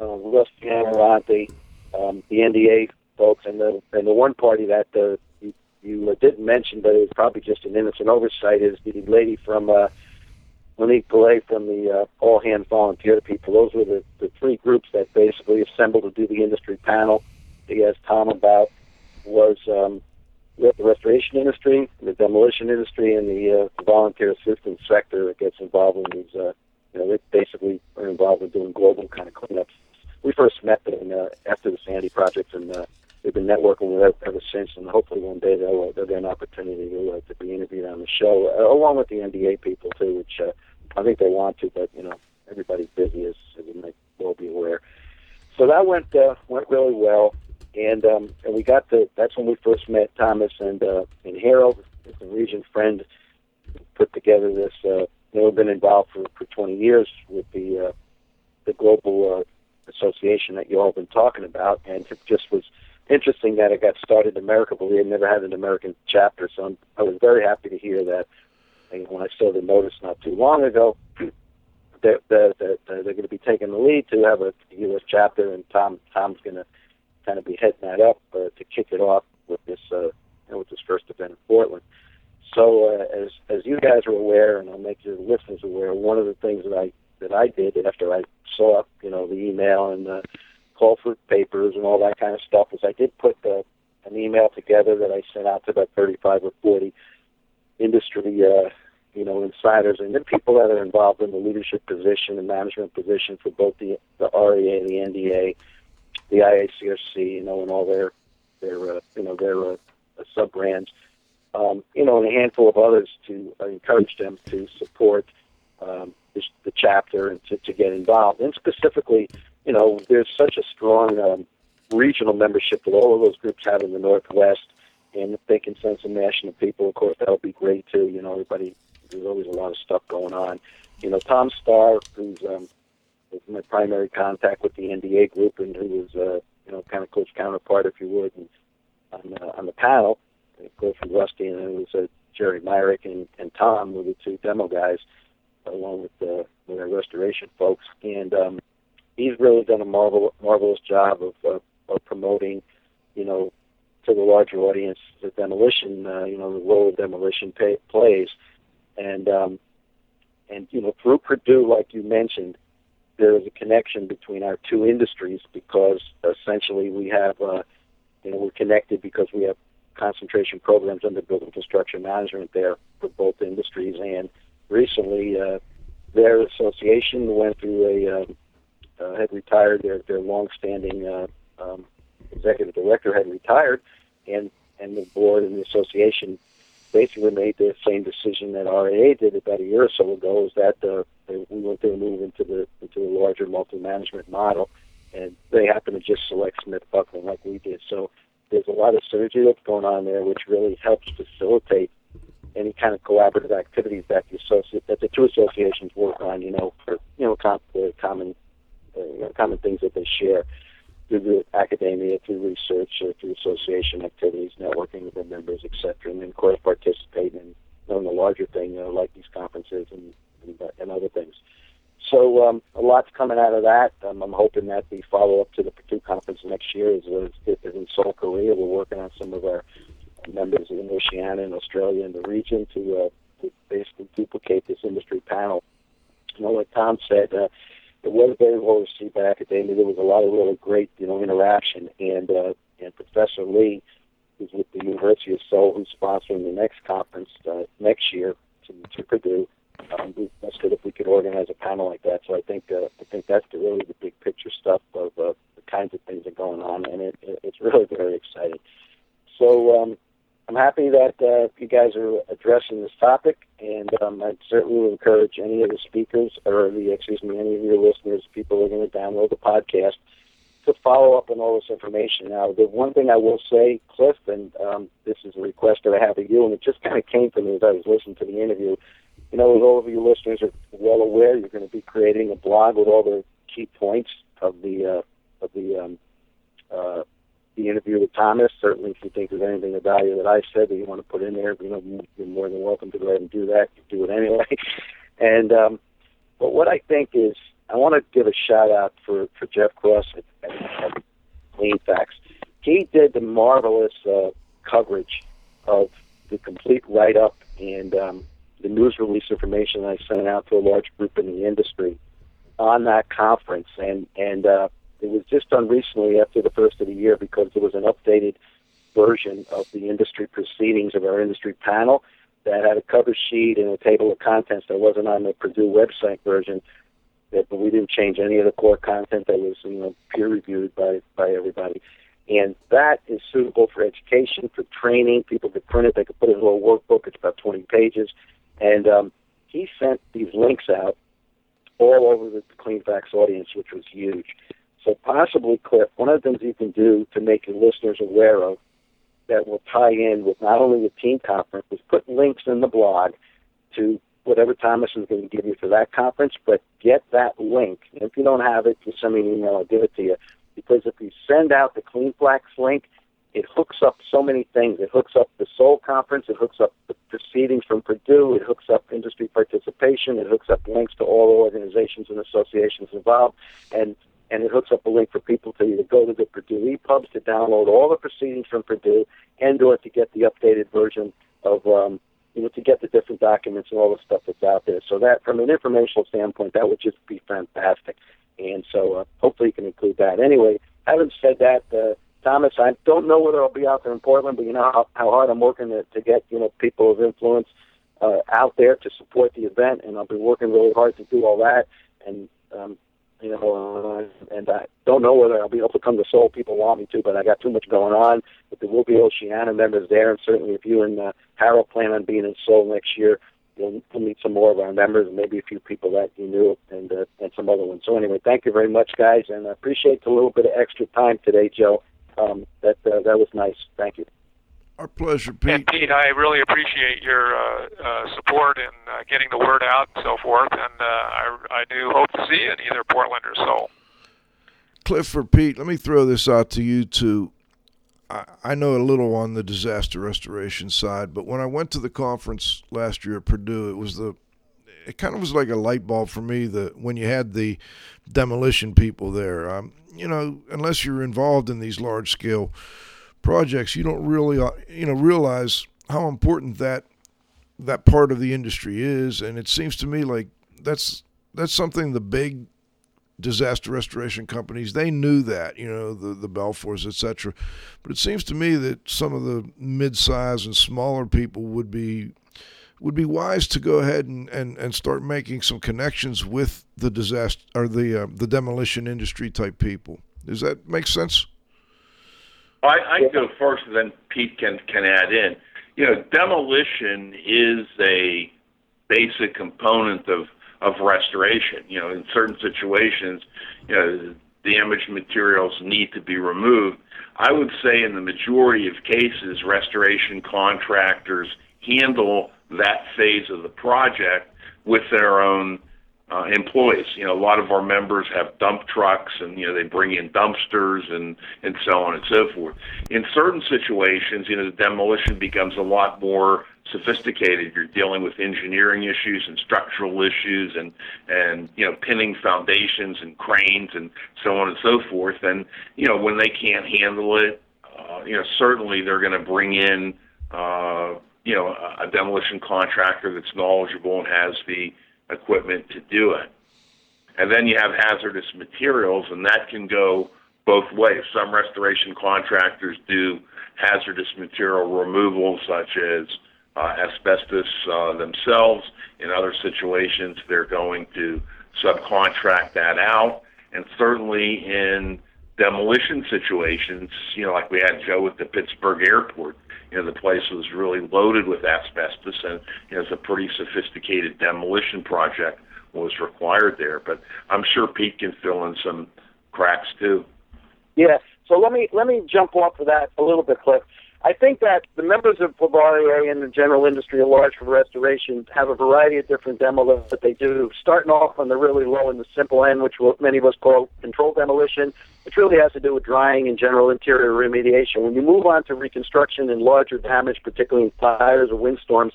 uh, Rusty Amarante, um, the NDA folks, and the and the one party that uh, you, you uh, didn't mention, but it was probably just an innocent oversight, is the lady from. Uh, Monique Pillay from the uh, All Hands Volunteer People. Those were the, the three groups that basically assembled to do the industry panel. He asked Tom about was um, the restoration industry, the demolition industry, and the uh, volunteer assistance sector that gets involved in these. Uh, you know, they basically are involved in doing global kind of cleanups. We first met them uh, after the Sandy project, and uh, been networking with ever since. And hopefully, one day they'll, uh, they'll get an opportunity to, uh, to be interviewed on the show, uh, along with the NDA people too, which. Uh, I think they want to, but you know, everybody's busy as, as it might well be aware. So that went uh, went really well, and um, and we got to. That's when we first met Thomas and uh, and Harald, the region friend, put together this. Uh, they have been involved for, for 20 years with the uh, the global uh, association that you all been talking about, and it just was interesting that it got started in America, but we had never had an American chapter. So I'm, I was very happy to hear that. And when I saw the notice not too long ago, that, that uh, they're going to be taking the lead to have a U.S. chapter, and Tom Tom's going to kind of be heading that up uh, to kick it off with this uh, you know, with this first event in Portland. So uh, as as you guys are aware, and I'll make your listeners aware, one of the things that I that I did after I saw you know the email and the call for papers and all that kind of stuff is I did put the, an email together that I sent out to about 35 or 40 industry uh, you know insiders and then people that are involved in the leadership position and management position for both the the RIA, the NDA, the IICRC, you know, and all their their uh, you know their uh, sub brands um, you know, and a handful of others to uh, encourage them to support um, the chapter and to, to get involved. And specifically, you know, there's such a strong um, regional membership that all of those groups have in the Northwest. And if they can send some national people, of course, that'll be great too. You know, everybody, there's always a lot of stuff going on. You know, Tom Starr, who's um, my primary contact with the NDA group and who was, uh, you know, kind of close counterpart, if you would, and on, uh, on the panel, go from Rusty, and it was uh, Jerry Myrick and, and Tom were the two demo guys, along with the our restoration folks. And um, he's really done a marvel marvelous job of, of promoting, you know, to the larger audience the demolition, uh, you know, the role demolition pay, plays, and um, and you know through Purdue, like you mentioned, there is a connection between our two industries because essentially we have. Uh, you know, we're connected because we have concentration programs under building construction management there for both industries. And recently, uh, their association went through a um, uh, had retired. Their their longstanding uh, um, executive director had retired, and and the board and the association basically made the same decision that RIA did about a year or so ago. Is that uh, they, we went to move into the into a larger multi management model, and they happened to just select SmithBucklin like we did. So there's a lot of synergy that's going on there, which really helps facilitate any kind of collaborative activities that the associate that the two associations work on. You know, for you know com- common you know, common things that they share through academia, through research, uh, through association activities, networking with their members, etc. And then, of course, participating in know, the larger thing, you know, like these conferences and and, uh, and other things. So um, a lot's coming out of that. Um, I'm hoping that the follow up to the Purdue conference next year is, is, is in Seoul, Korea. We're working on some of our members in Oceania and Australia in the region to, uh, to basically duplicate this industry panel. You know, like Tom said, uh, it was very well received by academia. There was a lot of really great, you know, interaction. And uh, and Professor Lee, who's with the University of Seoul, who's sponsoring the next conference uh, next year to, to Purdue um, we good if we could organize a panel like that. So I think uh, I think that's the, really the big picture stuff of uh, the kinds of things that are going on, and it, it, it's really very exciting. So um, I'm happy that uh, you guys are addressing this topic, and um, I certainly encourage any of the speakers or the excuse me, any of your listeners, people who are going to download the podcast, to follow up on all this information. Now, the one thing I will say, Cliff, and um, this is a request that I have of you, and it just kind of came to me as I was listening to the interview you know, as all of you listeners are well aware, you're going to be creating a blog with all the key points of the uh, of the um, uh, the interview with Thomas. Certainly, if you think there's anything of value that I said that you want to put in there, you know, you're more than welcome to go ahead and do that. You do it anyway. and um, but what I think is, I want to give a shout out for for Jeff Cross at, at, at Cleanfax. He did the marvelous uh, coverage of the complete write up and um, the news release information I sent out to a large group in the industry on that conference, and and uh, it was just done recently after the first of the year because there was an updated version of the industry proceedings of our industry panel that had a cover sheet and a table of contents that wasn't on the Purdue website version. That, but we didn't change any of the core content that was you know peer reviewed by by everybody. And that is suitable for education, for training. People could print it. They could put it in a little workbook. It's about 20 pages and um, he sent these links out all over the Cleanfax audience, which was huge. So possibly, Cliff, one of the things you can do to make your listeners aware of that will tie in with not only the TIEMS conference is put links in the blog to whatever Thomas is going to give you for that conference, but get that link. And if you don't have it, just send me an email. I'll give it to you. Because if you send out the Cleanfax link, it hooks up so many things. It hooks up the Seoul Conference. It hooks up the proceedings from Purdue. It hooks up industry participation. It hooks up links to all the organizations and associations involved. And and it hooks up a link for people to either go to the Purdue EPUBs to download all the proceedings from Purdue and or to get the updated version of um, you know, to get the different documents and all the stuff that's out there. So that, from an informational standpoint, that would just be fantastic. And so uh, hopefully you can include that. Anyway, having said that, uh, Thomas, I don't know whether I'll be out there in Portland, but you know how, how hard I'm working to, to get you know people of influence uh, out there to support the event, and I'll be working really hard to do all that. And um, you know, uh, and I don't know whether I'll be able to come to Seoul. People want me to, but I got too much going on. But there will be Oceania members there, and certainly if you and uh, Harald plan on being in Seoul next year, you'll, you'll meet some more of our members and maybe a few people that you knew and uh, and some other ones. So anyway, thank you very much, guys, and I appreciate the little bit of extra time today, Joe. Um, that uh, that was nice. Thank you. Our pleasure, Pete. And Pete, I really appreciate your uh, uh, support in uh, getting the word out and so forth. And uh, I, I do hope to see you in either Portland or Seoul. Cliff or Pete, let me throw this out to you too. I, I know a little on the disaster restoration side, but when I went to the conference last year at Purdue, it was the it kind of was like a light bulb for me that when you had the demolition people there, um, you know, unless you're involved in these large scale projects, you don't really uh, you know realize how important that that part of the industry is, and it seems to me like that's that's something the big disaster restoration companies they knew that you know the the Belfors etc. But it seems to me that some of the mid-size and smaller people would be would be wise to go ahead and, and, and start making some connections with the disaster or the uh, the demolition industry type people. Does that make sense? I, can go first, and then Pete can can add in. You know, demolition is a basic component of of restoration. You know, in certain situations, you know, damaged materials need to be removed. I would say in the majority of cases, restoration contractors handle that phase of the project with their own uh, employees. You know, a lot of our members have dump trucks, and you know they bring in dumpsters and and so on and so forth. In certain situations, you know, the demolition becomes a lot more sophisticated. You're dealing with engineering issues and structural issues, and and you know pinning foundations and cranes and so on and so forth. And you know when they can't handle it, uh, you know certainly they're going to bring in. Uh, you know, a demolition contractor that's knowledgeable and has the equipment to do it. And then you have hazardous materials, and that can go both ways. Some restoration contractors do hazardous material removal, such as uh, asbestos uh, themselves. In other situations, they're going to subcontract that out. And certainly in demolition situations, you know, like we had Joe at the Pittsburgh airport, you know, the place was really loaded with asbestos, and you know, it's a pretty sophisticated demolition project was required there. But I'm sure Pete can fill in some cracks too. Yeah. So let me let me jump off of that a little bit, Cliff. I think that the members of Bavarier and the general industry at large for restoration have a variety of different demos that they do, starting off on the really low and the simple end, which many of us call controlled demolition, which really has to do with drying and general interior remediation. When you move on to reconstruction and larger damage, particularly in fires or windstorms,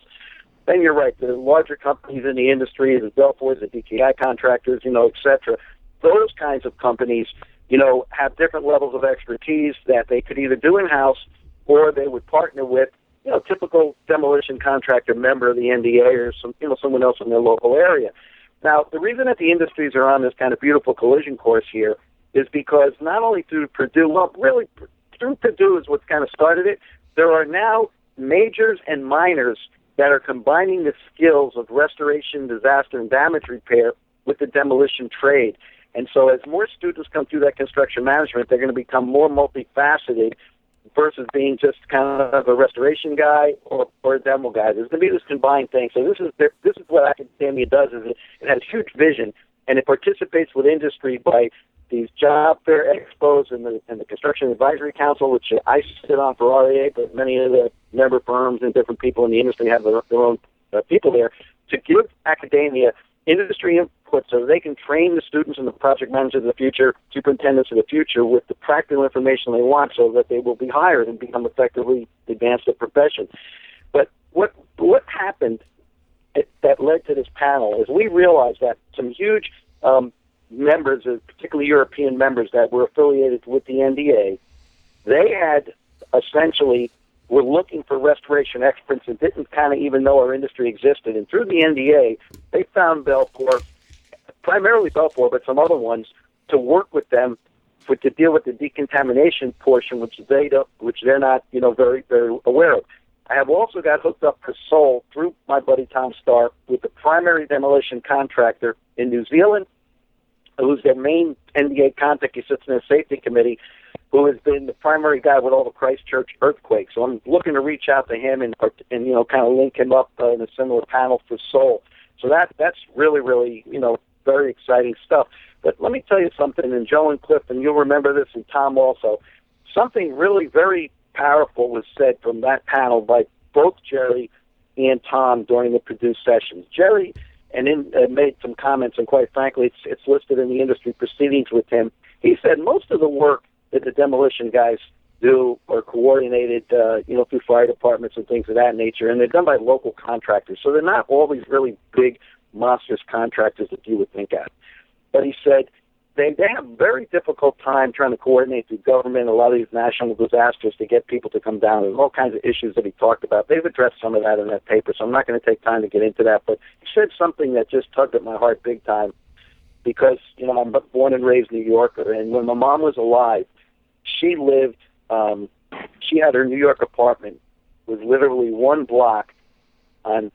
then you're right. The larger companies in the industry, the Belfors, the DKI contractors, you know, et cetera, those kinds of companies, you know, have different levels of expertise that they could either do in-house – or they would partner with you know typical demolition contractor member of the NDA or some you know someone else in their local area. Now the reason that the industries are on this kind of beautiful collision course here is because not only through Purdue, well really through Purdue is what's kind of started it. There are now majors and minors that are combining the skills of restoration, disaster, and damage repair with the demolition trade. And so, as more students come through that construction management, they're going to become more multifaceted versus being just kind of a restoration guy or, or a demo guy. There's going to be this combined thing. So this is this is what academia does. Is it, it has huge vision and it participates with industry by these job fair expos and the and the construction advisory council, which I sit on for RIA, but many of the member firms and different people in the industry have their, their own uh, people there to give academia industry input so they can train the students and the project managers of the future, superintendents of the future, with the practical information they want, so that they will be hired and become effectively advanced the profession. But what what happened that led to this panel is we realized that some huge um, members, uh, particularly European members that were affiliated with the NDA, they had essentially were looking for restoration experts and didn't kind of even know our industry existed. And through the NDA, they found Belfor, primarily Belfor, but some other ones, to work with them for to deal with the decontamination portion, which they don't, which they're not, you know, very very aware of. I have also got hooked up for Seoul through my buddy Tom Starr with the primary demolition contractor in New Zealand, who's their main NDA contact. He sits in their safety committee, who has been the primary guy with all the Christchurch earthquakes. So I'm looking to reach out to him and, and you know, kind of link him up uh, in a similar panel for Seoul. So that that's really, really, you know, very exciting stuff. But let me tell you something, and Joe and Cliff, and you'll remember this, and Tom also. Something really very powerful was said from that panel by both Jerry and Tom during the Purdue sessions. Jerry and in, uh, made some comments, and quite frankly, it's, it's listed in the industry proceedings with him. He said most of the work that the demolition guys do are coordinated, uh, you know, through fire departments and things of that nature, and they're done by local contractors. So they're not all these really big, monstrous contractors that you would think of. But he said they they have a very difficult time trying to coordinate the government, a lot of these national disasters to get people to come down. There's all kinds of issues that he talked about. They've addressed some of that in that paper, so I'm not going to take time to get into that. But he said something that just tugged at my heart big time because you know I'm born and raised New Yorker, and when my mom was alive, she lived. Um, she had her New York apartment was literally one block on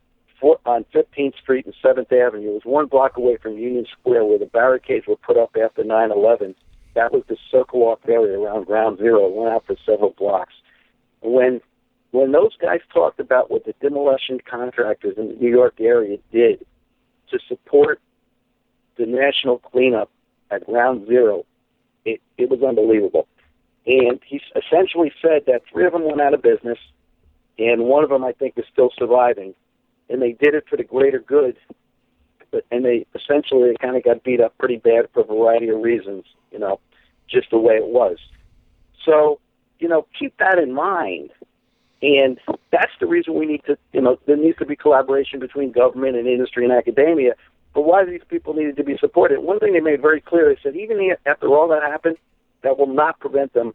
on 15th Street and 7th Avenue. It was one block away from Union Square where the barricades were put up after 9/11. That was the circle off area around Ground Zero. It went out for several blocks. When when those guys talked about what the demolition contractors in the New York area did to support the national cleanup at Ground Zero, it, it was unbelievable. And he essentially said that three of them went out of business, and one of them I think is still surviving and they did it for the greater good. But and they essentially kind of got beat up pretty bad for a variety of reasons, you know, just the way it was. So, you know, keep that in mind. And that's the reason we need to, you know, there needs to be collaboration between government and industry and academia. But why these people needed to be supported? One thing they made very clear, they said even after all that happened, that will not prevent them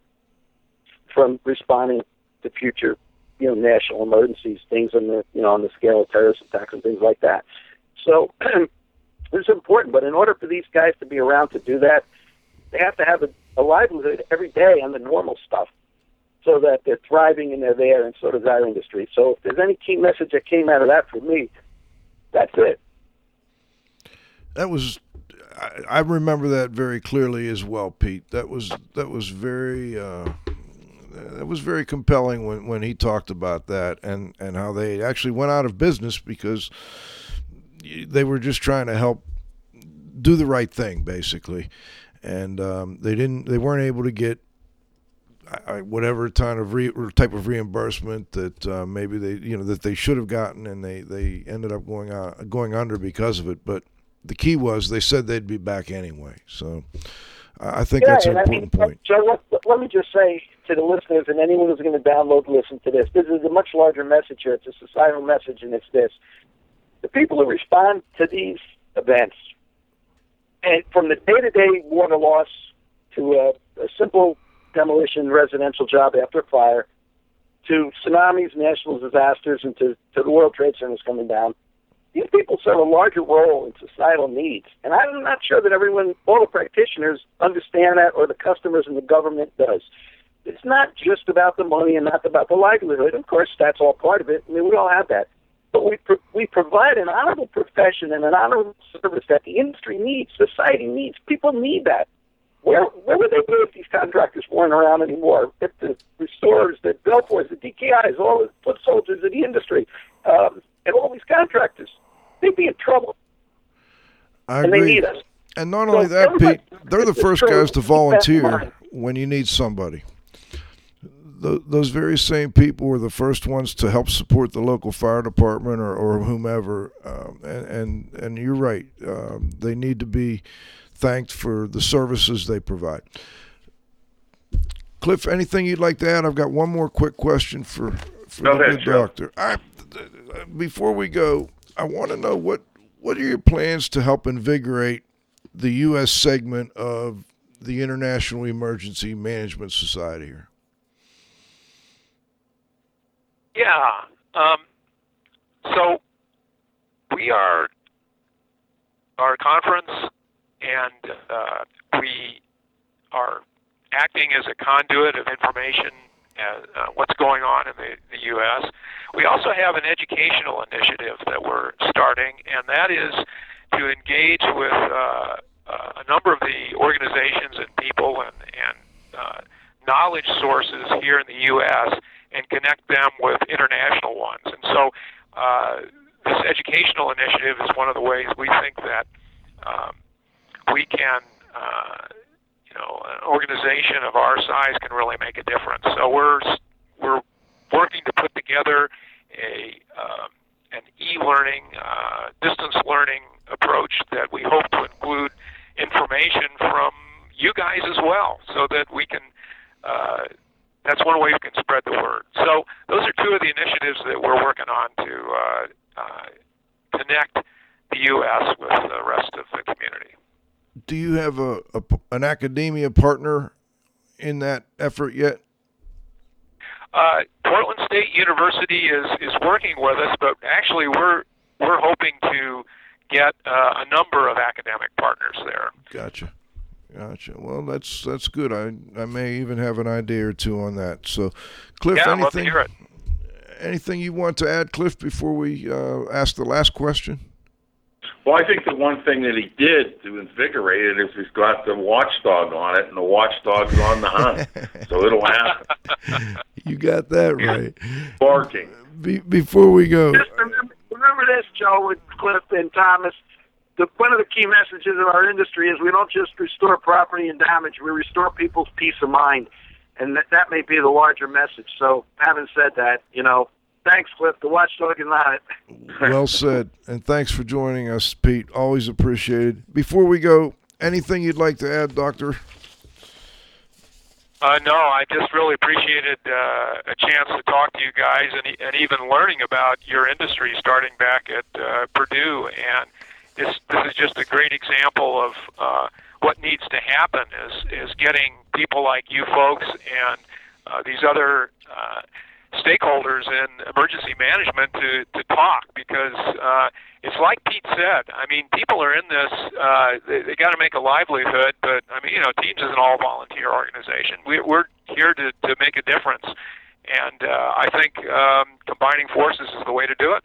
from responding to future you know national emergencies, things on the you know on the scale of terrorist attacks and things like that. So it's important, but in order for these guys to be around to do that, they have to have a, a livelihood every day on the normal stuff, so that they're thriving and they're there, and so does our industry. So if there's any key message that came out of that for me, that's it. That was I, remember that very clearly as well, Pete. That was that was very uh, it was very compelling when, when he talked about that and, and how they actually went out of business because they were just trying to help do the right thing basically and um, they didn't they weren't able to get whatever kind of re, type of reimbursement that uh, maybe they you know that they should have gotten and they, they ended up going out, going under because of it but the key was they said they'd be back anyway so I think yeah, that's an important I mean, point. Joe, let, let me just say to the listeners and anyone who's going to download listen to this, this is a much larger message here. It's a societal message, and it's this. The people who respond to these events, and from the day-to-day water loss to a, a simple demolition residential job after a fire, to tsunamis, national disasters, and to, to the World Trade Centers coming down, these people serve a larger role in societal needs. And I'm not sure that everyone, all the practitioners, understand that or the customers and the government does. It's not just about the money and not about the livelihood. Of course, that's all part of it. I mean, we all have that. But we, pro- we provide an honorable profession and an honorable service that the industry needs, society needs. People need that. Where, where would they be if these contractors weren't around anymore? If the restorers, the Belfors, the DKIs, all the foot soldiers of the industry, um, and all these contractors they'd be in trouble. I and agree. they need us. And not only So that, Pete, they're the first guys to Keep that in volunteer when you need somebody. Th those very same people were the first ones to help support the local fire department or, or whomever. Um, and, and and you're right, um, they need to be thanked for the services they provide. Cliff, anything you'd like to add? I've got one more quick question for for Go the ahead, good doctor. I, before we go, I want to know what what are your plans to help invigorate the U.S. segment of the International Emergency Management Society here? Yeah. Um, so we are our conference, and uh, we are acting as a conduit of information uh, what's going on in the, the U.S. We also have an educational initiative that we're starting, and that is to engage with uh, uh, a number of the organizations and people and, and uh, knowledge sources here in the U.S. and connect them with international ones. And so, uh, this educational initiative is one of the ways we think that um, we can, uh, know, an organization of our size can really make a difference. So we're we're working to put together a um, an e-learning, uh, distance learning approach that we hope to include information from you guys as well, so that we can. Uh, that's one way we can spread the word. So those are two of the initiatives that we're working on to uh, uh, connect the U.S. with the rest of the community. Do you have a, a an academia partner in that effort yet? Uh, Portland State University is is working with us, but actually we're we're hoping to get uh, a number of academic partners there. Gotcha. Gotcha. Well, that's that's good. I I may even have an idea or two on that. So, Cliff, Yeah, I'd love to anything anything you want to add, Cliff, before we uh, ask the last question? Well, I think the one thing that he did to invigorate it is he's got the watchdog on it, and the watchdog's on the hunt, so it'll happen. You got that right. Barking. Be, before we go, Just remember, remember this, Joe, with Cliff and Thomas. The, one of the key messages of our industry is we don't just restore property and damage, we restore people's peace of mind. And that, that may be the larger message. So, having said that, you know, thanks, Cliff. The watchdog is on it. well said, and thanks for joining us, Pete. Always appreciated. Before we go, anything you'd like to add, Doctor? Uh, no, I just really appreciated uh, a chance to talk to you guys and, e- and even learning about your industry starting back at uh, Purdue. And this this is just a great example of uh, what needs to happen is is getting people like you folks and uh, these other uh, stakeholders in emergency management to, to talk because uh, it's like Pete said. I mean, people are in this, uh, they, they got to make a livelihood, but I mean, you know, TIEMS is an all volunteer organization. We, we're here to, to make a difference. And uh, I think um, combining forces is the way to do it.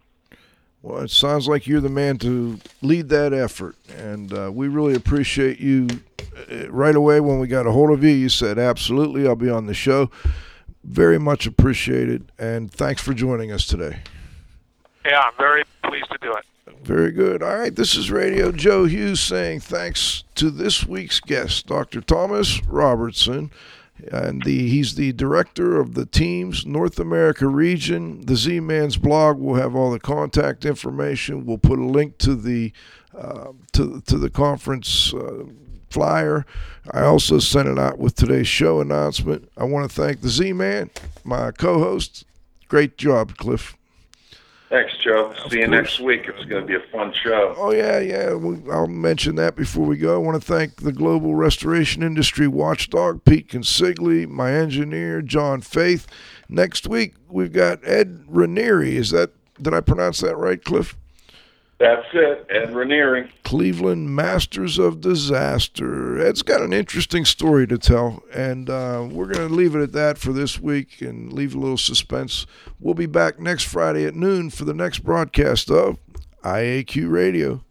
Well, it sounds like you're the man to lead that effort, and uh, we really appreciate you. Uh, Right away, when we got a hold of you, you said, Absolutely, I'll be on the show. Very much appreciated, and thanks for joining us today. Yeah, I'm very pleased to do it. Very good. All right, this is Radio Joe Hughes saying thanks to this week's guest, Dr. Thomas Robertson. And the, he's the director of the TIEMS North America region. The Z Man's blog will have all the contact information. We'll put a link to the uh, to to the conference uh, flyer. I also sent it out with today's show announcement. I want to thank the Z Man, my co-host. Great job, Cliff. Thanks, Joe. See you course. next week. It's going to be a fun show. Oh yeah, yeah. I'll mention that before we go. I want to thank the global restoration industry watchdog Pete Consigli, my engineer John Faith. Next week we've got Ed Ranieri. Is that did I pronounce that right, Cliff? That's it. Ed Ranieri. Cleveland Masters of Disaster. Ed's got an interesting story to tell, and uh, we're going to leave it at that for this week and leave a little suspense. We'll be back next Friday at noon for the next broadcast of IAQ Radio.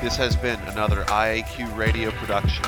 This has been another IAQ radio production.